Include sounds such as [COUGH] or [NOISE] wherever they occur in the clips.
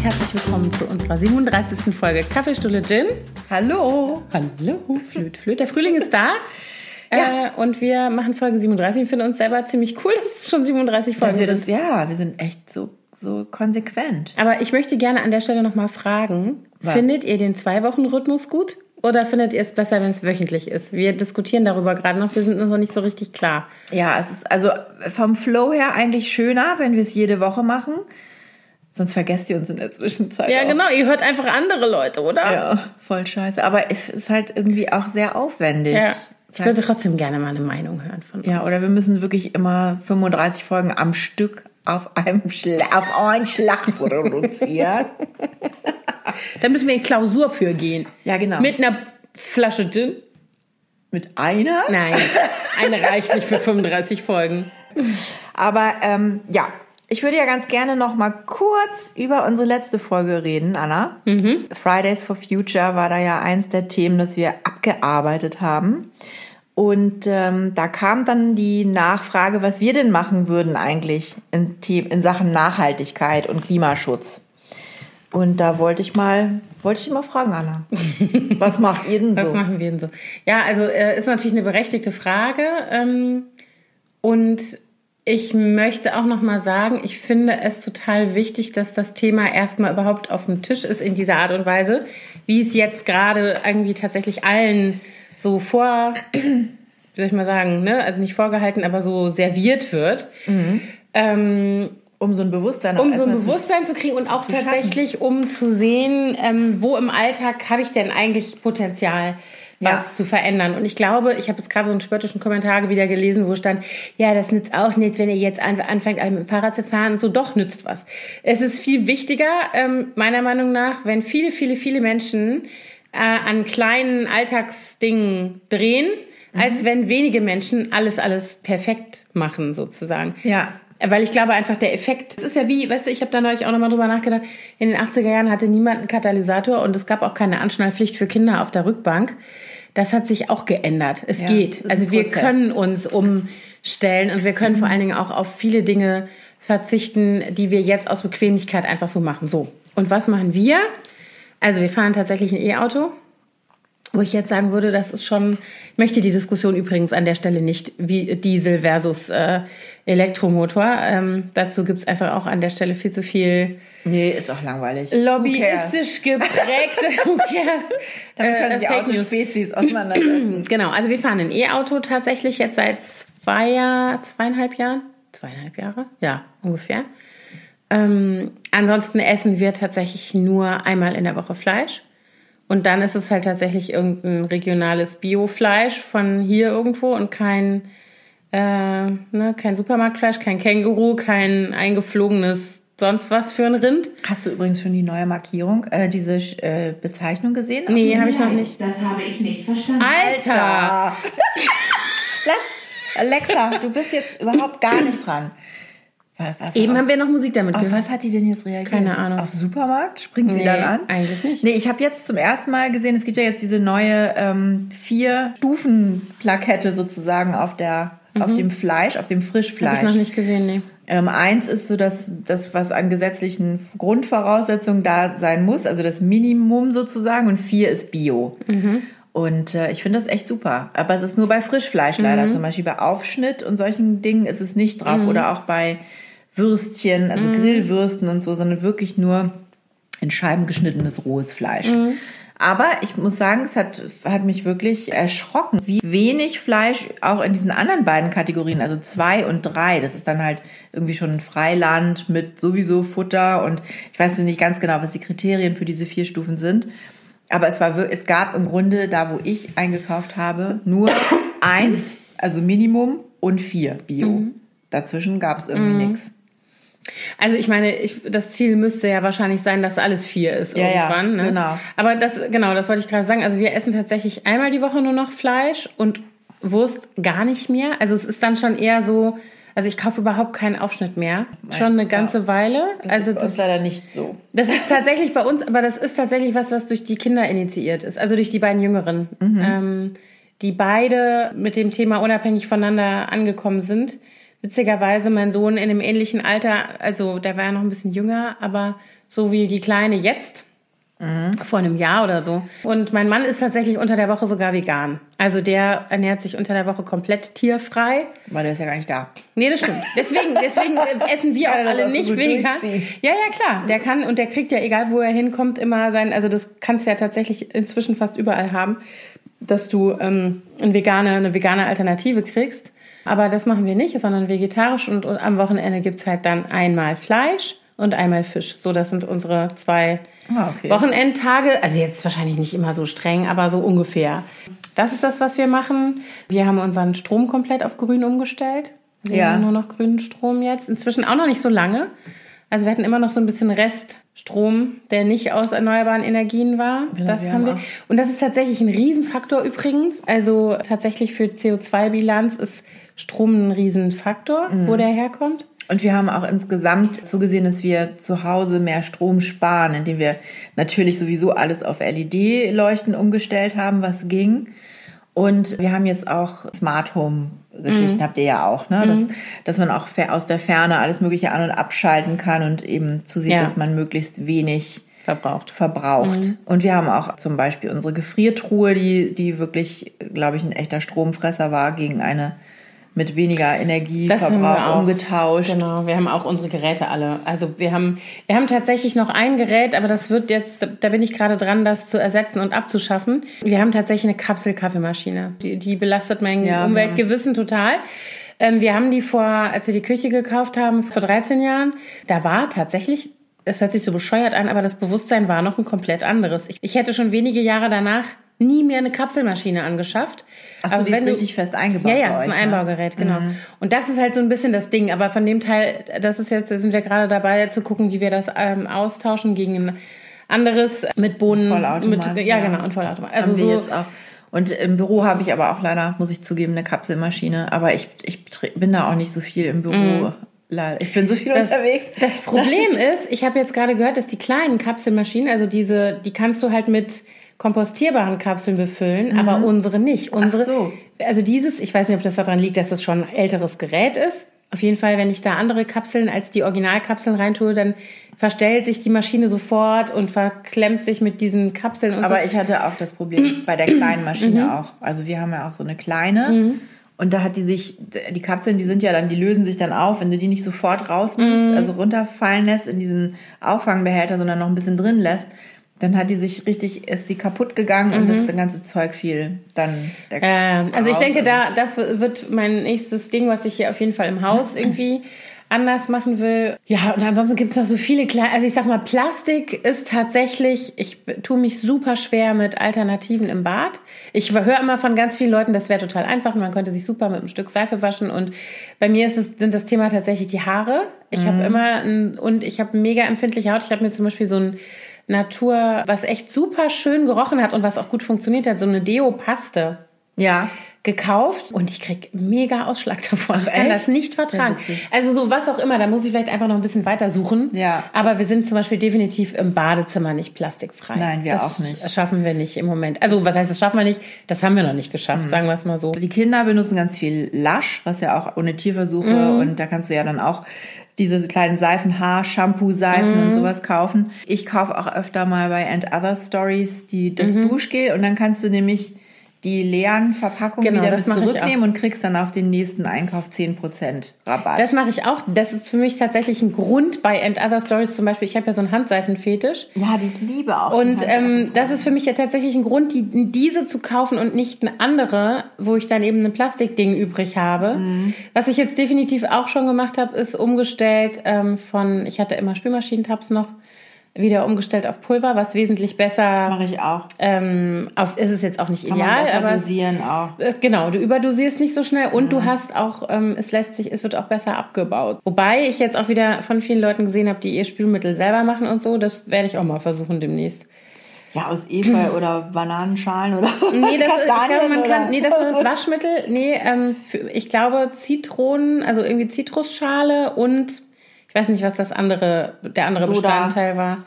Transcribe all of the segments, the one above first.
und herzlich willkommen zu unserer 37. Folge Kaffeestulle Gin. Hallo. Hallo, Flöt, Flöt. Der Frühling ist da. [LAUGHS] Ja. Äh, und wir machen Folge 37 und finden uns selber ziemlich cool, dass es schon 37 Folgen wir das, Ja, wir sind echt so, so konsequent. Aber ich möchte gerne an der Stelle nochmal fragen, Was? findet ihr den Zwei-Wochen-Rhythmus gut? Oder findet ihr es besser, wenn es wöchentlich ist? Wir diskutieren darüber gerade noch, wir sind uns noch nicht so richtig klar. Ja, es ist also vom Flow her eigentlich schöner, wenn wir es jede Woche machen. Sonst vergesst ihr uns in der Zwischenzeit. Ja, auch. genau, ihr hört einfach andere Leute, oder? Ja, voll scheiße. Aber es ist halt irgendwie auch sehr aufwendig. Ja. Ich würde trotzdem gerne mal eine Meinung hören von uns. Ja, oder wir müssen wirklich immer 35 Folgen am Stück auf einem Schla auf einen Schlag [LAUGHS] produzieren. da müssen wir in Klausur für gehen. Ja, genau. Mit einer Flasche Gin. Mit einer? Nein, eine reicht nicht für 35 Folgen. Aber ähm, ja, ich würde ja ganz gerne noch mal kurz über unsere letzte Folge reden, Anna. Mhm. Fridays for Future war da ja eins der Themen, das wir abgearbeitet haben. Und ähm, da kam dann die Nachfrage, was wir denn machen würden eigentlich in, in Sachen Nachhaltigkeit und Klimaschutz. Und da wollte ich mal, wollte ich dich mal fragen, Anna. [LAUGHS] Was macht ihr denn so? Was machen wir denn so? Ja, also äh, ist natürlich eine berechtigte Frage. Ähm, und ich möchte auch noch mal sagen, ich finde es total wichtig, dass das Thema erstmal überhaupt auf dem Tisch ist in dieser Art und Weise, wie es jetzt gerade irgendwie tatsächlich allen so vor, wie soll ich mal sagen, ne? also nicht vorgehalten, aber so serviert wird. Mhm. Ähm, um so ein Bewusstsein um so ein Bewusstsein zu, kriegen und auch tatsächlich um zu sehen, ähm, wo im Alltag habe ich denn eigentlich Potenzial was ja. zu verändern. Und ich glaube, ich habe jetzt gerade so einen spöttischen Kommentar wieder gelesen, wo stand, ja, das nützt auch nichts, wenn ihr jetzt anfängt, alle mit dem Fahrrad zu fahren. so doch nützt was. Es ist viel wichtiger, ähm, meiner Meinung nach, wenn viele, viele, viele Menschen äh, an kleinen Alltagsdingen drehen, mhm. als wenn wenige Menschen alles, alles perfekt machen, sozusagen. Ja. Weil ich glaube einfach, der Effekt, es ist ja wie, weißt du, ich habe da neulich auch nochmal drüber nachgedacht, in den 80er Jahren hatte niemand einen Katalysator und es gab auch keine Anschnallpflicht für Kinder auf der Rückbank. Das hat sich auch geändert. Es ja, geht. Also wir können uns umstellen und wir können mhm. vor allen Dingen auch auf viele Dinge verzichten, die wir jetzt aus Bequemlichkeit einfach so machen. So. Und was machen wir? Also wir fahren tatsächlich ein E-Auto. Wo ich jetzt sagen würde, das ist schon, ich möchte die Diskussion übrigens an der Stelle nicht wie Diesel versus äh, Elektromotor. Ähm, dazu gibt's einfach auch an der Stelle viel zu viel. Nee, ist auch langweilig. Lobbyistisch geprägt. [LAUGHS] Who cares? Damit können äh, sich Autospezies auseinandersetzen. [CLEARS THROAT] genau, also wir fahren ein E-Auto tatsächlich jetzt seit zwei Jahr, zweieinhalb Jahren. Zweieinhalb Jahre? Ja, ungefähr. Ähm, ansonsten essen wir tatsächlich nur einmal in der Woche Fleisch. Und dann ist es halt tatsächlich irgendein regionales Biofleisch von hier irgendwo und kein, äh, ne, kein Supermarktfleisch, kein Känguru, kein eingeflogenes sonst was für ein Rind. Hast du übrigens schon die neue Markierung, äh, diese äh, Bezeichnung gesehen? Nee, habe ich noch nicht. Das habe ich nicht verstanden. Alter! [LAUGHS] Lass, Alexa, du bist jetzt überhaupt gar nicht dran. Eben auf, haben wir noch Musik damit gehört. Auf was hat die denn jetzt reagiert? Keine Ahnung. Auf Supermarkt? Springt sie nee, dann an? eigentlich nicht. Nee, ich habe jetzt zum ersten Mal gesehen, es gibt ja jetzt diese neue ähm, Vier-Stufen-Plakette sozusagen auf der mhm. auf dem Fleisch, auf dem Frischfleisch. Habe ich noch nicht gesehen, nee. Ähm, eins ist so dass das, was an gesetzlichen Grundvoraussetzungen da sein muss, also das Minimum sozusagen, und vier ist Bio. Mhm. Und äh, ich finde das echt super. Aber es ist nur bei Frischfleisch leider. Mhm. Zum Beispiel bei Aufschnitt und solchen Dingen ist es nicht drauf. Mhm. Oder auch bei Würstchen, also mm. Grillwürsten und so, sondern wirklich nur in Scheiben geschnittenes rohes Fleisch. Mm. Aber ich muss sagen, es hat, hat mich wirklich erschrocken, wie wenig Fleisch auch in diesen anderen beiden Kategorien, also zwei und drei, das ist dann halt irgendwie schon ein Freiland mit sowieso Futter und ich weiß nicht ganz genau, was die Kriterien für diese vier Stufen sind. Aber es war, es gab im Grunde da, wo ich eingekauft habe, nur eins, also Minimum und vier Bio. Mhm. Dazwischen gab es irgendwie mhm. nichts. Also ich meine, ich, das Ziel müsste ja wahrscheinlich sein, dass alles vier ist ja, irgendwann. Ja, ne? genau. Aber das, genau, das wollte ich gerade sagen. Also wir essen tatsächlich einmal die Woche nur noch Fleisch und Wurst gar nicht mehr. Also es ist dann schon eher so, also ich kaufe überhaupt keinen Aufschnitt mehr. Schon eine ganze ja. Weile. Das also ist das, leider nicht so. Das ist tatsächlich bei uns, aber das ist tatsächlich was, was durch die Kinder initiiert ist. Also durch die beiden Jüngeren. Mhm. Ähm, die beide mit dem Thema unabhängig voneinander angekommen sind witzigerweise mein Sohn in einem ähnlichen Alter, also der war ja noch ein bisschen jünger, aber so wie die Kleine jetzt, Mhm. Vor einem Jahr oder so. Und mein Mann ist tatsächlich unter der Woche sogar vegan. Also der ernährt sich unter der Woche komplett tierfrei. Weil der ist ja gar nicht da. Nee, das stimmt. Deswegen, deswegen essen wir [LAUGHS] auch alle auch nicht vegan. Ja, ja, klar. Der kann und der kriegt ja, egal wo er hinkommt, immer sein, also das kannst du ja tatsächlich inzwischen fast überall haben, dass du ähm, eine, vegane, eine vegane Alternative kriegst. Aber das machen wir nicht, sondern vegetarisch und, und am Wochenende gibt's halt dann einmal Fleisch und einmal Fisch. So, das sind unsere zwei ah, okay. Wochenendtage. Also jetzt wahrscheinlich nicht immer so streng, aber so ungefähr. Das ist das, was wir machen. Wir haben unseren Strom komplett auf grün umgestellt. Wir ja. haben nur noch grünen Strom jetzt. Inzwischen auch noch nicht so lange. Also wir hatten immer noch so ein bisschen Reststrom, der nicht aus erneuerbaren Energien war. Genau, das wir haben wir. Und das ist tatsächlich ein Riesenfaktor übrigens. Also tatsächlich für CO2-Bilanz ist Strom ein Riesenfaktor, mhm. wo der herkommt. Und wir haben auch insgesamt zugesehen, dass wir zu Hause mehr Strom sparen, indem wir natürlich sowieso alles auf LED-Leuchten umgestellt haben, was ging. Und wir haben jetzt auch Smart Home Geschichten, mhm. habt ihr ja auch, ne? Dass, mhm. dass man auch aus der Ferne alles Mögliche an- und abschalten kann und eben zusieht, ja. dass man möglichst wenig verbraucht. verbraucht. Mhm. Und wir haben auch zum Beispiel unsere Gefriertruhe, die, die wirklich, glaube ich, ein echter Stromfresser war, gegen eine mit weniger Energieverbrauch umgetauscht. Genau, wir haben auch unsere Geräte alle. Also wir haben, wir haben tatsächlich noch ein Gerät, aber das wird jetzt, da bin ich gerade dran, das zu ersetzen und abzuschaffen. Wir haben tatsächlich eine Kapselkaffeemaschine. Die, die belastet mein ja, Umweltgewissen ja. total. Ähm, wir haben die vor, als wir die Küche gekauft haben, vor 13 Jahren, da war tatsächlich es hört sich so bescheuert an, aber das Bewusstsein war noch ein komplett anderes. Ich, ich hätte schon wenige Jahre danach nie mehr eine Kapselmaschine angeschafft. Achso, aber die ist richtig fest eingebaut. Ja, ja, das ist ein ne? Einbaugerät, genau. Mhm. Und das ist halt so ein bisschen das Ding. Aber von dem Teil, das ist jetzt, da sind wir gerade dabei zu gucken, wie wir das ähm, austauschen gegen ein anderes mit Bohnen. Vollautomat. Mit, ja, ja, genau, und Vollautomat. Also so. Jetzt auch. Und im Büro habe ich aber auch leider, muss ich zugeben, eine Kapselmaschine. Aber ich, ich bin da auch nicht so viel im Büro. Mhm. Ich bin so viel das, unterwegs. Das Problem ist, ich habe jetzt gerade gehört, dass die kleinen Kapselmaschinen, also diese, die kannst du halt mit kompostierbaren Kapseln befüllen, mhm. aber unsere nicht. Unsere, Ach so. Also dieses, ich weiß nicht, ob das daran liegt, dass es schon ein älteres Gerät ist. Auf jeden Fall, wenn ich da andere Kapseln als die Originalkapseln reintue, dann verstellt sich die Maschine sofort und verklemmt sich mit diesen Kapseln. Und aber so. ich hatte auch das Problem [CLEARS THROAT] bei der kleinen Maschine mhm. auch. Also wir haben ja auch so eine kleine. Mhm. Und da hat die sich, die Kapseln, die sind ja dann, die lösen sich dann auf, wenn du die nicht sofort rausnimmst, mhm. also runterfallen lässt in diesen Auffangbehälter, sondern noch ein bisschen drin lässt, dann hat die sich richtig, ist sie kaputt gegangen mhm. und das, ganze Zeug fiel dann. Äh, also ich denke, da das wird mein nächstes Ding, was ich hier auf jeden Fall im Haus [LAUGHS] irgendwie anders machen will. Ja, und ansonsten gibt es noch so viele kleine, also ich sag mal, Plastik ist tatsächlich, ich tue mich super schwer mit Alternativen im Bad. Ich höre immer von ganz vielen Leuten, das wäre total einfach und man könnte sich super mit einem Stück Seife waschen und bei mir ist es, sind das Thema tatsächlich die Haare. Ich mhm. habe immer, ein, und ich habe mega empfindliche Haut. Ich habe mir zum Beispiel so ein Natur, was echt super schön gerochen hat und was auch gut funktioniert hat, so eine Deo-Paste. Ja gekauft und ich krieg mega Ausschlag davon. ich kann das nicht vertragen. Also so was auch immer, da muss ich vielleicht einfach noch ein bisschen weiter suchen. Ja. Aber wir sind zum Beispiel definitiv im Badezimmer nicht plastikfrei. Nein, wir das auch nicht. Das schaffen wir nicht im Moment. Also was heißt, das schaffen wir nicht? Das haben wir noch nicht geschafft, mhm. sagen wir es mal so. Die Kinder benutzen ganz viel Lasch, was ja auch ohne Tierversuche mhm. und da kannst du ja dann auch diese kleinen Seifen, Haar, Shampoo-Seifen mhm. und sowas kaufen. Ich kaufe auch öfter mal bei And Other Stories die, das mhm. Duschgel und dann kannst du nämlich die leeren Verpackungen genau, wieder mit zurücknehmen und kriegst dann auf den nächsten Einkauf 10% Rabatt. Das mache ich auch. Das ist für mich tatsächlich ein Grund bei And Other Stories zum Beispiel. Ich habe ja so einen Handseifenfetisch. Ja, die liebe auch. Und ähm, das ist für mich ja tatsächlich ein Grund, die, diese zu kaufen und nicht eine andere, wo ich dann eben ein Plastikding übrig habe. Mhm. Was ich jetzt definitiv auch schon gemacht habe, ist umgestellt ähm, von, ich hatte immer Spülmaschinentabs noch, wieder umgestellt auf Pulver, was wesentlich besser. Mache ich auch. Ähm, auf, ist es jetzt auch nicht Kann ideal, man aber dosieren auch. Äh, genau, du überdosierst nicht so schnell und mhm. du hast auch, ähm, es lässt sich, es wird auch besser abgebaut. Wobei ich jetzt auch wieder von vielen Leuten gesehen habe, die ihr Spülmittel selber machen und so. Das werde ich auch mal versuchen demnächst. Ja, aus Efeu [CLEARS THROAT] oder Bananenschalen oder Nee, das, ich glaube, man kann, nee, das war das [LAUGHS] Waschmittel. Nee, ähm, für, ich glaube Zitronen, also irgendwie Zitrusschale und ich weiß nicht, was das andere, der andere Soda. Bestandteil war.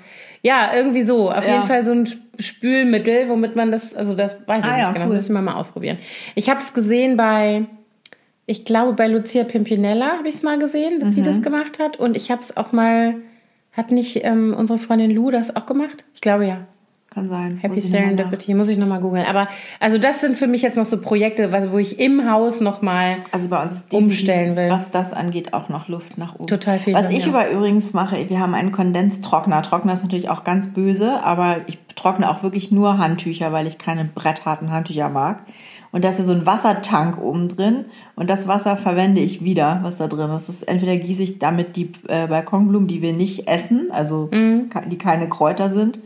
Ja, irgendwie so. Auf ja. jeden Fall so ein Spülmittel, womit man das, also das weiß ich ah, nicht ja, genau, cool. müssen wir mal ausprobieren. Ich habe es gesehen bei Ich glaube, bei Lucia Pimpinella habe ich es mal gesehen, dass sie das gemacht hat. Und ich habe es auch mal, hat nicht ähm, unsere Freundin Lou das auch gemacht? Ich glaube ja. Kann sein. Happy Muss Serendipity, muss ich nochmal googeln. Aber also das sind für mich jetzt noch so Projekte, wo ich im Haus nochmal Also bei uns ist umstellen will. was das angeht, auch noch Luft nach oben. Total viel Was drin, ich ja. über übrigens mache, wir haben einen Kondenstrockner. Trockner ist natürlich auch ganz böse, aber ich trockne auch wirklich nur Handtücher, weil ich keine brettharten Handtücher mag. Und da ist ja so ein Wassertank oben drin und das Wasser verwende ich wieder, was da drin ist. Das entweder gieße ich damit die äh, Balkonblumen, die wir nicht essen, also ka- die keine Kräuter sind,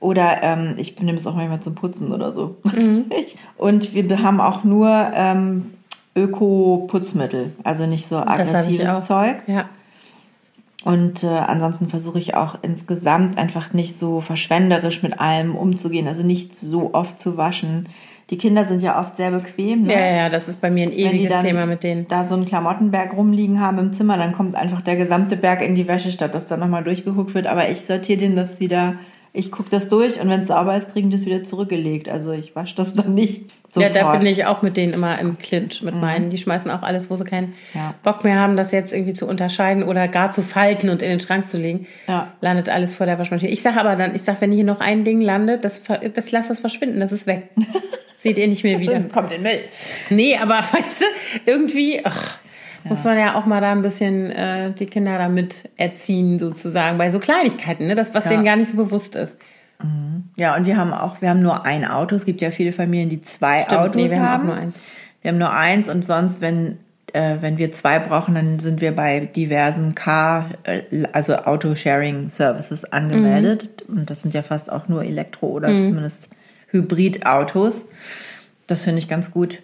oder ähm, ich nehme es auch manchmal zum Putzen oder so. Mhm. [LAUGHS] und wir haben auch nur ähm, Öko-Putzmittel, also nicht so aggressives. Zeug. Ja. Und äh, ansonsten versuche ich auch insgesamt einfach nicht so verschwenderisch mit allem umzugehen, also nicht so oft zu waschen. Die Kinder sind ja oft sehr bequem. Ne? ja, ja, das ist bei mir ein ewiges Thema mit denen. da so einen Klamottenberg rumliegen haben im Zimmer, dann kommt einfach der gesamte Berg in die Wäsche, statt dass da nochmal durchgeguckt wird. Aber ich sortiere denen das wieder, ich gucke das durch und wenn es sauber ist, kriegen die das wieder zurückgelegt. Also ich wasche das dann nicht Ja, sofort. da bin ich auch mit denen immer im Clinch mit meinen. Die schmeißen auch alles, wo sie keinen Ja. Bock mehr haben, das jetzt irgendwie zu unterscheiden oder gar zu falten und in den Schrank zu legen. Ja. Landet alles vor der Waschmaschine. Ich sage aber dann, ich sage, wenn hier noch ein Ding landet, das, das lass das verschwinden, das ist weg. [LAUGHS] Seht ihr nicht mehr wieder. Dann kommt in Müll. Nee, aber [LAUGHS] weißt du, irgendwie ach, muss man ja auch mal da ein bisschen äh, die Kinder da mit erziehen, sozusagen, bei so Kleinigkeiten, ne? das, was Ja. denen gar nicht so bewusst ist. Ja, und wir haben auch, wir haben nur ein Auto. Es gibt ja viele Familien, die zwei Stimmt, Autos nee, wir haben haben. nur eins. Wir haben nur eins und sonst, wenn, äh, wenn wir zwei brauchen, dann sind wir bei diversen Car, äh, also Auto-Sharing-Services angemeldet. Mhm. Und das sind ja fast auch nur Elektro- oder zumindest Hybridautos. Das finde ich ganz gut.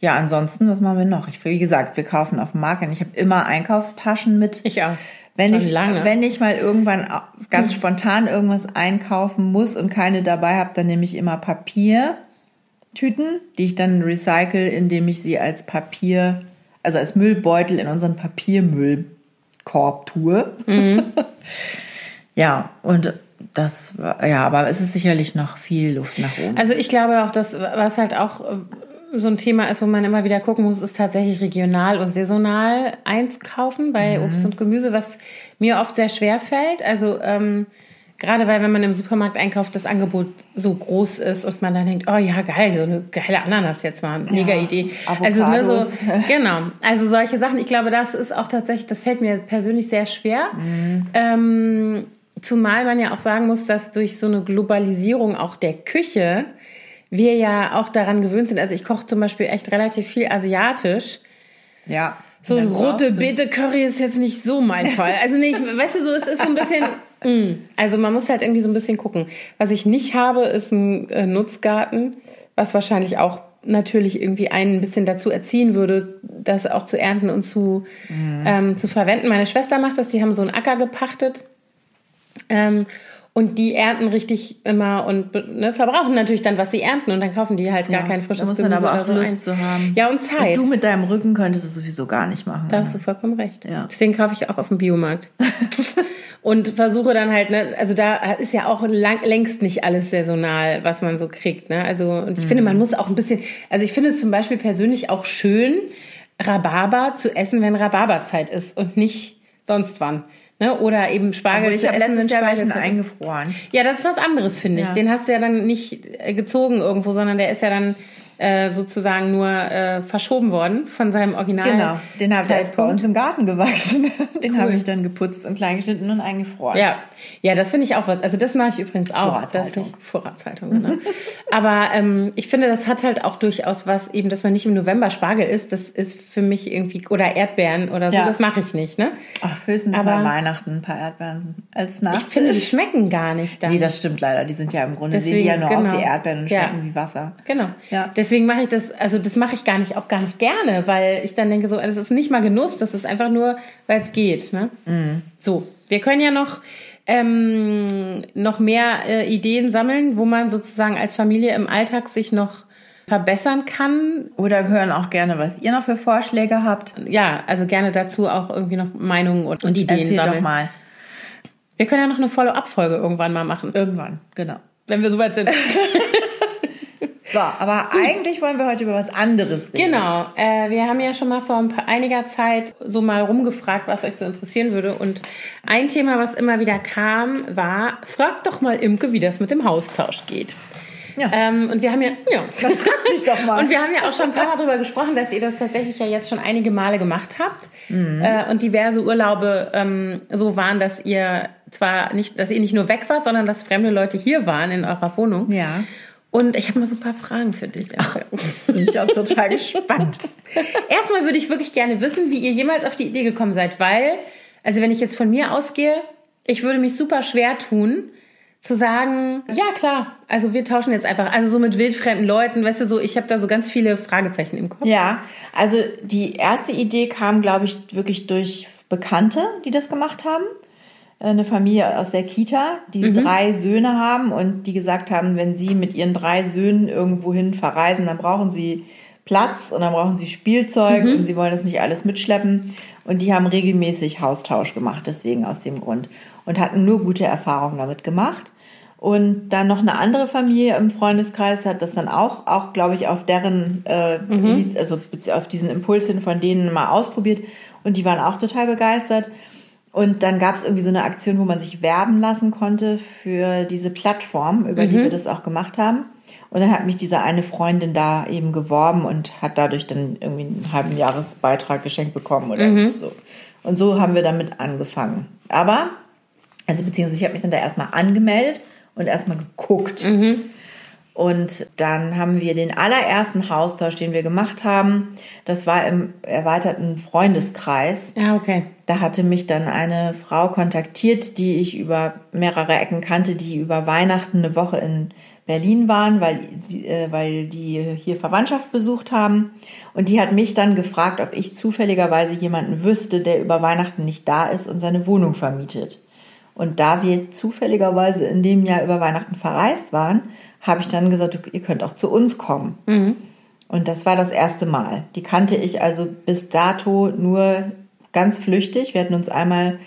Ja, ansonsten, was machen wir noch? Ich, wie gesagt, wir kaufen auf dem Markt. und Ich habe immer Einkaufstaschen mit. Ich auch. Wenn Schon ich, lange. wenn ich mal irgendwann ganz spontan irgendwas einkaufen muss und keine dabei habe, dann nehme ich immer Papiertüten, die ich dann recycle, indem ich sie als Papier, also als Müllbeutel in unseren Papiermüllkorb tue. Mhm. [LAUGHS] ja, und das, war- ja, aber es ist sicherlich noch viel Luft nach oben. Also ich glaube auch, dass was halt auch so ein Thema ist, wo man immer wieder gucken muss, ist tatsächlich regional und saisonal einkaufen bei Obst und Gemüse, was mir oft sehr schwer fällt. Also ähm, gerade weil wenn man im Supermarkt einkauft, das Angebot so groß ist und man dann denkt, oh ja geil, so eine geile Ananas jetzt mal, mega Ja, Idee. Also ne, so, Avocados. [LAUGHS] genau. Also solche Sachen. Ich glaube, das ist auch tatsächlich, das fällt mir persönlich sehr schwer. Ähm, zumal man ja auch sagen muss, dass durch so eine Globalisierung auch der Küche wir ja auch daran gewöhnt sind. Also ich koche zum Beispiel echt relativ viel asiatisch. ja. So Dann rote Beete Curry ist jetzt nicht so mein Fall. Also nicht, weißt du, so es ist so ein bisschen. [LAUGHS] mm. Also man muss halt irgendwie so ein bisschen gucken. Was ich nicht habe, ist ein äh, Nutzgarten, was wahrscheinlich auch natürlich irgendwie einen ein bisschen dazu erziehen würde, das auch zu ernten und zu, ähm, zu verwenden. Meine Schwester macht das, die haben so einen Acker gepachtet. Ähm, und die ernten richtig immer und ne, verbrauchen natürlich dann, was sie ernten und dann kaufen die halt gar Ja, kein frisches muss man Gemüse aber oder auch so Lust ein. zu haben. Ja, und Zeit. Du mit deinem Rücken könntest es sowieso gar nicht machen. Da hast du vollkommen recht. Ja. Deswegen kaufe ich auch auf dem Biomarkt. [LAUGHS] und versuche dann halt, ne, also da ist ja auch lang, längst nicht alles saisonal, was man so kriegt. Ne? Also, und ich finde, man muss auch ein bisschen, also ich finde es zum Beispiel persönlich auch schön, Rhabarber zu essen, wenn Rhabarberzeit ist und nicht sonst wann. Ne? Oder eben Spargel Aber ich zu habe letztes Jahr ist. eingefroren. Ja, das ist was anderes, finde ich. Ja. Den hast du ja dann nicht äh, gezogen irgendwo, sondern der ist ja dann äh, sozusagen nur äh, verschoben worden von seinem Original. Genau, den habe ich bei uns im Garten gewachsen. [LAUGHS] Den Cool. habe ich dann geputzt und klein geschnitten und eingefroren. Ja, ja, das finde ich auch was. Also das mache ich übrigens auch. Vorratshaltung. ich- Vorratshaltung, genau. [LAUGHS] Aber ähm, ich finde, das hat halt auch durchaus was, eben, dass man nicht im November Spargel isst. Das ist für mich irgendwie, oder Erdbeeren oder so, Ja. das mache ich nicht, ne? Ach, höchstens Aber- bei Weihnachten ein paar Erdbeeren als Ich Nachtisch. finde, die schmecken gar nicht dann. Nee, das stimmt leider. Die sind ja im Grunde, sehen die Deswegen, ja nur aus genau. wie Erdbeeren und Ja. schmecken wie Wasser. Genau. Ja. Deswegen mache ich das, also das mache ich gar nicht, auch gar nicht gerne, weil ich dann denke, so, das ist nicht mal Genuss, das ist einfach nur, weil es geht. Ne? Mhm. So, wir können ja noch, ähm, noch mehr äh, Ideen sammeln, wo man sozusagen als Familie im Alltag sich noch verbessern kann. Oder hören auch gerne, was ihr noch für Vorschläge habt. Ja, also gerne dazu auch irgendwie noch Meinungen und, und Ideen Erzählt sammeln. doch mal. Wir können ja noch eine Follow-up-Folge irgendwann mal machen, Irgendwann, genau. wenn wir soweit sind. [LAUGHS] So, aber Gut. eigentlich wollen wir heute über was anderes reden. Genau. Äh, wir haben ja schon mal vor paar, einiger Zeit so mal rumgefragt, was euch so interessieren würde. Und ein Thema, was immer wieder kam, war, fragt doch mal Imke, wie das mit dem Haustausch geht. Ja. Ähm, und wir haben ja, ja. Das fragt mich doch mal. Und wir haben ja auch schon ein paar Mal darüber gesprochen, dass ihr das tatsächlich ja jetzt schon einige Male gemacht habt. Mhm. Äh, und diverse Urlaube ähm, so waren, dass ihr zwar nicht, dass ihr nicht nur weg wart, sondern dass fremde Leute hier waren in eurer Wohnung. Ja. Und ich habe mal so ein paar Fragen für dich. [LAUGHS] Jetzt bin ich auch total gespannt. [LAUGHS] Erstmal würde ich wirklich gerne wissen, wie ihr jemals auf die Idee gekommen seid, weil, also wenn ich jetzt von mir ausgehe, ich würde mich super schwer tun, zu sagen, ja klar, also wir tauschen jetzt einfach, also so mit wildfremden Leuten, weißt du, so ich habe da so ganz viele Fragezeichen im Kopf. Ja, also die erste Idee kam, glaube ich, wirklich durch Bekannte, die das gemacht haben. Eine Familie aus der Kita, die mhm. drei Söhne haben und die gesagt haben, wenn sie mit ihren drei Söhnen irgendwohin verreisen, dann brauchen sie Platz und dann brauchen sie Spielzeug mhm. und sie wollen das nicht alles mitschleppen. Und die haben regelmäßig Haustausch gemacht, deswegen aus dem Grund. Und hatten nur gute Erfahrungen damit gemacht. Und dann noch eine andere Familie im Freundeskreis hat das dann auch, auch glaube ich, auf deren, äh, mhm. also auf diesen Impuls hin von denen mal ausprobiert. Und die waren auch total begeistert. Und dann gab es irgendwie so eine Aktion, wo man sich werben lassen konnte für diese Plattform, über mhm. die wir das auch gemacht haben. Und dann hat mich diese eine Freundin da eben geworben und hat dadurch dann irgendwie einen halben Jahresbeitrag geschenkt bekommen oder mhm. so. Und so haben wir damit angefangen. Aber, also beziehungsweise ich habe mich dann da erstmal angemeldet und erstmal geguckt. Mhm. Und dann haben wir den allerersten Haustausch, den wir gemacht haben, das war im erweiterten Freundeskreis. Ja, okay. Da hatte mich dann eine Frau kontaktiert, die ich über mehrere Ecken kannte, die über Weihnachten eine Woche in Berlin waren, weil, äh, weil die hier Verwandtschaft besucht haben. Und die hat mich dann gefragt, ob ich zufälligerweise jemanden wüsste, der über Weihnachten nicht da ist und seine Wohnung vermietet. Und da wir zufälligerweise in dem Jahr über Weihnachten verreist waren, habe ich dann gesagt, ihr könnt auch zu uns kommen. Mhm. Und das war das erste Mal. Die kannte ich also bis dato nur ganz flüchtig. Wir hatten uns einmal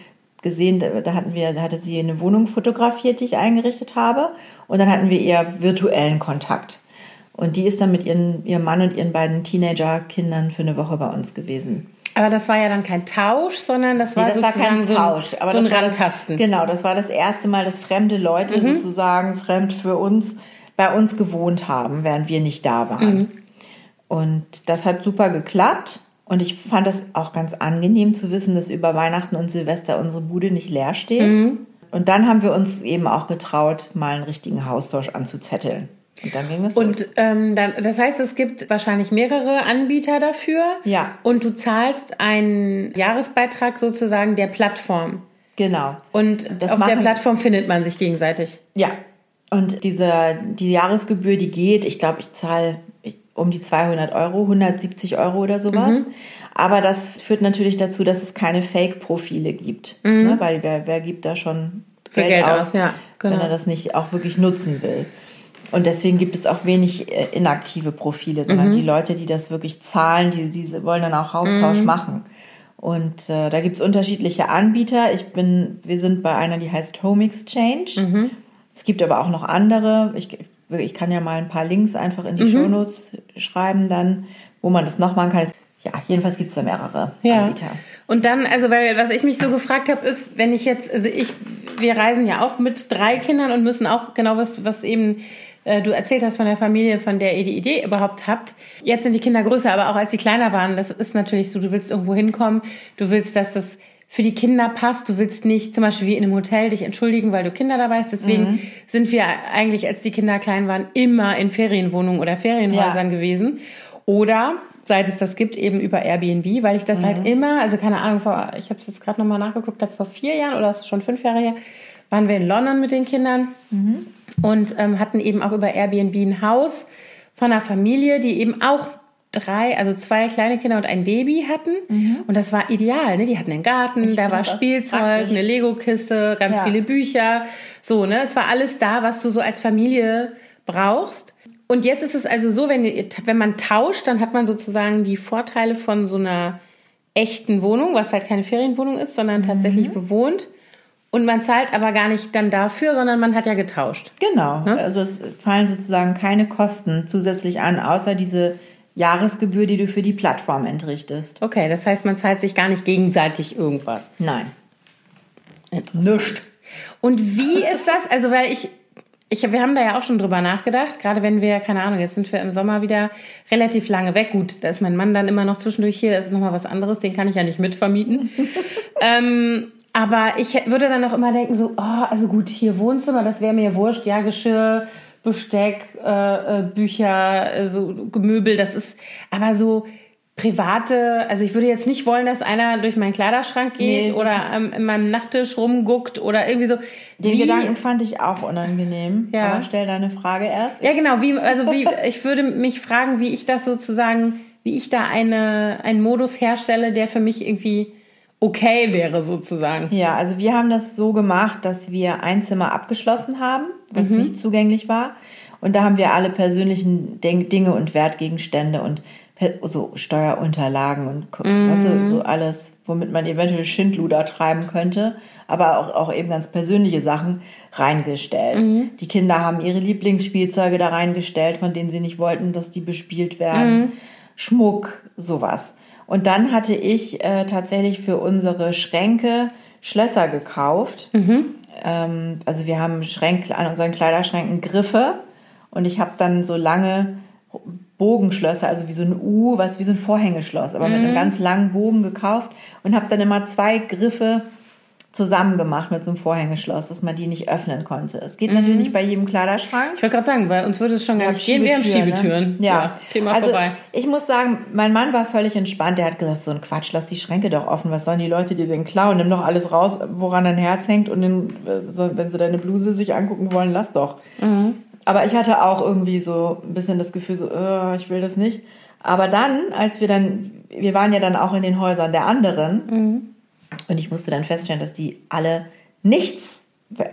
gesehen, da hatten wir, da hatte sie eine Wohnung fotografiert, die ich eingerichtet habe. Und dann hatten wir eher virtuellen Kontakt. Und die ist dann mit ihren, ihrem Mann und ihren beiden Teenager-Kindern für eine Woche bei uns gewesen. Aber das war ja dann kein Tausch, sondern das war, nee, das war kein so Tausch. Aber so ein Randtasten. Das, genau, das war das erste Mal, dass fremde Leute mhm. sozusagen fremd für uns bei uns gewohnt haben, während wir nicht da waren. Mhm. Und das hat super geklappt. Und ich fand das auch ganz angenehm zu wissen, dass über Weihnachten und Silvester unsere Bude nicht leer steht. Mhm. Und dann haben wir uns eben auch getraut, mal einen richtigen Haustausch anzuzetteln. Und dann ging es Und ähm, dann, das heißt, es gibt wahrscheinlich mehrere Anbieter dafür. Ja. Und du zahlst einen Jahresbeitrag sozusagen der Plattform. Genau. Und das auf der Plattform findet man sich gegenseitig. Ja. Und diese, die Jahresgebühr, die geht, ich glaube, ich zahle um die 200 Euro, 170 Euro oder sowas. Mhm. Aber das führt natürlich dazu, dass es keine Fake-Profile gibt. Mhm. Ne? Weil wer, wer gibt da schon Geld, Geld aus, aus ja, genau. wenn er das nicht auch wirklich nutzen will. Und deswegen gibt es auch wenig äh, inaktive Profile, sondern mhm. die Leute, die das wirklich zahlen, die, die wollen dann auch Austausch mhm. machen. Und äh, da gibt es unterschiedliche Anbieter. Ich bin, wir sind bei einer, die heißt Home Exchange. Es gibt aber auch noch andere. Ich, ich kann ja mal ein paar Links einfach in die mhm. Shownotes schreiben, dann, wo man das noch machen kann. Ja, jedenfalls gibt es da mehrere ja. Anbieter. Und dann, also weil was ich mich so gefragt habe, ist, wenn ich jetzt, also ich, wir reisen ja auch mit drei Kindern und müssen auch genau was, was eben äh, du erzählt hast von der Familie, von der ihr die Idee überhaupt habt. Jetzt sind die Kinder größer, aber auch als sie kleiner waren, das ist natürlich so, du willst irgendwo hinkommen, du willst, dass das für die Kinder passt. Du willst nicht zum Beispiel wie in einem Hotel dich entschuldigen, weil du Kinder dabei hast. Deswegen mhm. sind wir eigentlich, als die Kinder klein waren, immer in Ferienwohnungen oder Ferienhäusern ja. gewesen. Oder seit es das gibt, eben über Airbnb, weil ich das halt mhm. halt immer, also keine Ahnung, vor, ich habe es jetzt gerade nochmal nachgeguckt, habe vor vier Jahren oder ist schon fünf Jahre her, waren wir in London mit den Kindern mhm. und ähm, hatten eben auch über Airbnb ein Haus von einer Familie, die eben auch drei, also zwei kleine Kinder und ein Baby hatten. Mhm. Und das war ideal. Ne? Die hatten einen Garten, ich da war Spielzeug, eine Lego-Kiste, ganz ja. viele Bücher. So, ne? Es war alles da, was du so als Familie brauchst. Und jetzt ist es also so, wenn, wenn man tauscht, dann hat man sozusagen die Vorteile von so einer echten Wohnung, was halt keine Ferienwohnung ist, sondern tatsächlich mhm. bewohnt Und man zahlt aber gar nicht dann dafür, sondern man hat ja getauscht. Genau. Ne? Also es fallen sozusagen keine Kosten zusätzlich an, außer diese Jahresgebühr, die du für die Plattform entrichtest. Okay, das heißt, man zahlt sich gar nicht gegenseitig irgendwas. Nein. Nischt. Und wie [LAUGHS] ist das? Also, weil ich, ich, wir haben da ja auch schon drüber nachgedacht, gerade wenn wir, keine Ahnung, jetzt sind wir im Sommer wieder relativ lange weg. Gut, da ist mein Mann dann immer noch zwischendurch hier, das ist nochmal was anderes, den kann ich ja nicht mitvermieten. [LAUGHS] ähm, aber ich würde dann auch immer denken, so, oh, also gut, hier Wohnzimmer, das wäre mir wurscht, ja, Geschirr, Besteck, äh, äh, Bücher, äh, so Gemöbel, das ist aber so private, also ich würde jetzt nicht wollen, dass einer durch meinen Kleiderschrank geht nee, oder ähm, in meinem Nachttisch rumguckt oder irgendwie so. Den wie, Gedanken fand ich auch unangenehm. Ja. Aber stell deine Frage erst. Ja, genau. Wie, also wie, [LAUGHS] ich würde mich fragen, wie ich das sozusagen, wie ich da eine, einen Modus herstelle, der für mich irgendwie okay wäre sozusagen. Ja, also wir haben das so gemacht, dass wir ein Zimmer abgeschlossen haben, was mhm. nicht zugänglich war. Und da haben wir alle persönlichen Dinge und Wertgegenstände und so Steuerunterlagen und mhm. weißt du, so alles, womit man eventuell Schindluder treiben könnte, aber auch, auch eben ganz persönliche Sachen reingestellt. Mhm. Die Kinder haben ihre Lieblingsspielzeuge da reingestellt, von denen sie nicht wollten, dass die bespielt werden. Mhm. Schmuck, sowas. Und dann hatte ich äh, tatsächlich für unsere Schränke Schlösser gekauft. Mhm. Ähm, also wir haben Schränke an unseren Kleiderschränken Griffe und ich habe dann so lange Bogenschlösser, also wie so ein U, was wie so ein Vorhängeschloss, aber mhm. mit einem mhm. ganz langen Bogen gekauft und habe dann immer zwei Griffe zusammen gemacht mit so einem Vorhängeschloss, dass man die nicht öffnen konnte. Es geht mhm. natürlich nicht bei jedem Kleiderschrank. Ich wollte gerade sagen, bei uns würde es schon gar nicht gehen. Wir haben Schiebetüren. Ne? Ja. ja. Thema also, vorbei. Ich muss sagen, mein Mann war völlig entspannt. Der hat gesagt, so ein Quatsch, lass die Schränke doch offen. Was sollen die Leute dir denn klauen? Nimm doch alles raus, woran dein Herz hängt und den, wenn sie deine Bluse sich angucken wollen, lass doch. Mhm. Aber ich hatte auch irgendwie so ein bisschen das Gefühl, so, oh, ich will das nicht. Aber dann, als wir dann, wir waren ja dann auch in den Häusern der anderen mhm. Und ich musste dann feststellen, dass die alle nichts,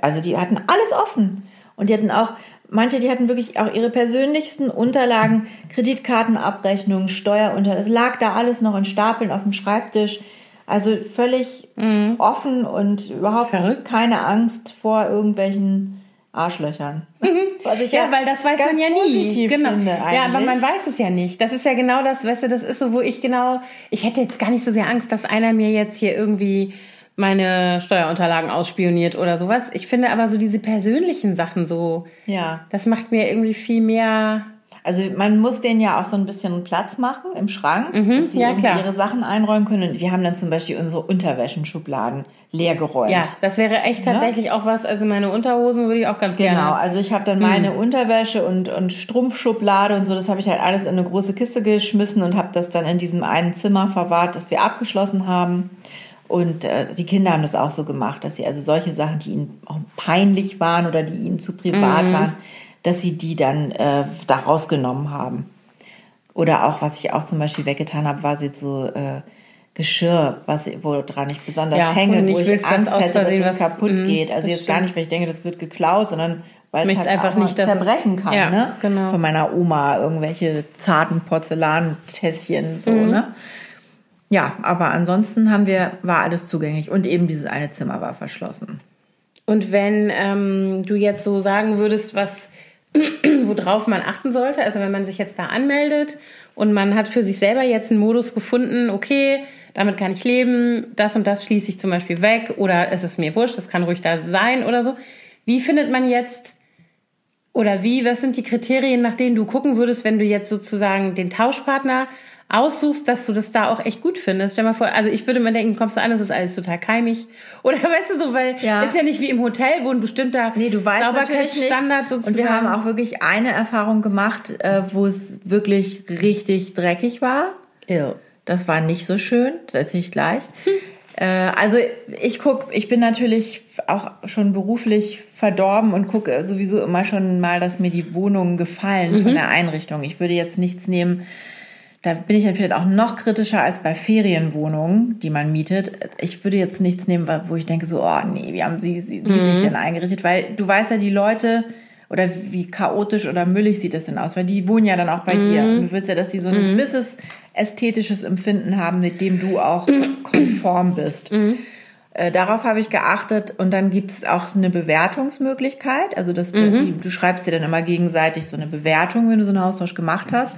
also die hatten alles offen. Und die hatten auch, manche, die hatten wirklich auch ihre persönlichsten Unterlagen, Kreditkartenabrechnungen, Steuerunterlagen. Es lag da alles noch in Stapeln auf dem Schreibtisch. Also völlig mhm. offen und überhaupt Verrückt. keine Angst vor irgendwelchen Arschlöchern. Mhm. Ja, ja, weil das weiß man ja nie. Genau. ja, aber man weiß es ja nicht. Das ist ja genau das, weißt du, das ist so, wo ich genau, ich hätte jetzt gar nicht so sehr Angst, dass einer mir jetzt hier irgendwie meine Steuerunterlagen ausspioniert oder sowas. Ich finde aber so diese persönlichen Sachen so, ja. das macht mir irgendwie viel mehr also man muss denen ja auch so ein bisschen Platz machen im Schrank, mhm, dass die ja, ihre Sachen einräumen können. Und wir haben dann zum Beispiel unsere Unterwäschenschubladen leer geräumt. Ja, das wäre echt ne? tatsächlich ja? auch was. Also meine Unterhosen würde ich auch ganz genau, gerne. Genau, also ich habe dann meine mhm. Unterwäsche und, und Strumpfschublade und so, das habe ich halt alles in eine große Kiste geschmissen und habe das dann in diesem einen Zimmer verwahrt, das wir abgeschlossen haben. Und äh, die Kinder haben das auch so gemacht, dass sie also solche Sachen, die ihnen auch peinlich waren oder die ihnen zu privat mhm. waren, dass sie die dann äh, da rausgenommen haben. Oder auch, was ich auch zum Beispiel weggetan habe, war jetzt so äh, Geschirr, was, woran ich besonders ja, hänge, wo ich Angst hätte, dass es kaputt was, mhm, geht. Also jetzt stimmt. gar nicht, weil ich denke, das wird geklaut, sondern weil es halt einfach nicht zerbrechen kann. Ja, ne? genau. Von meiner Oma irgendwelche zarten Porzellantässchen so, mhm. ne? Ja, aber ansonsten haben wir, war alles zugänglich und eben dieses eine Zimmer war verschlossen. Und wenn ähm, du jetzt so sagen würdest, was [CLEARS THROAT] worauf man achten sollte. Also wenn man sich jetzt da anmeldet und man hat für sich selber jetzt einen Modus gefunden, okay, damit kann ich leben, das und das schließe ich zum Beispiel weg oder es ist mir wurscht, das kann ruhig da sein oder so. Wie findet man jetzt oder wie, was sind die Kriterien, nach denen du gucken würdest, wenn du jetzt sozusagen den Tauschpartner aussuchst, dass du das da auch echt gut findest. Stell mal vor, also ich würde mir denken, kommst du an, das ist alles total keimig. [LAUGHS] Oder weißt du so, weil ja. ist ja nicht wie im Hotel, wo ein bestimmter nee, du weißt Sauberkeitsstandard sozusagen. Und wir haben auch wirklich eine Erfahrung gemacht, äh, wo es wirklich richtig dreckig war. Ja. Das war nicht so schön, das erzähle ich gleich. Hm. Äh, also ich guck, ich bin natürlich auch schon beruflich verdorben und gucke sowieso immer schon mal, dass mir die Wohnungen gefallen mhm. von der Einrichtung. Ich würde jetzt nichts nehmen, da bin ich dann vielleicht auch noch kritischer als bei Ferienwohnungen, die man mietet. Ich würde jetzt nichts nehmen, wo ich denke so, oh nee, wie haben sie, sie die mhm. sich denn eingerichtet? Weil du weißt ja, die Leute oder wie chaotisch oder müllig sieht das denn aus? Weil die wohnen ja dann auch bei mhm. dir. Und du willst ja, dass die so ein mhm. gewisses ästhetisches Empfinden haben, mit dem du auch konform bist. Mhm. Äh, darauf habe ich geachtet und dann gibt es auch eine Bewertungsmöglichkeit. Also das, mhm. die, du schreibst dir dann immer gegenseitig so eine Bewertung, wenn du so einen Austausch gemacht hast.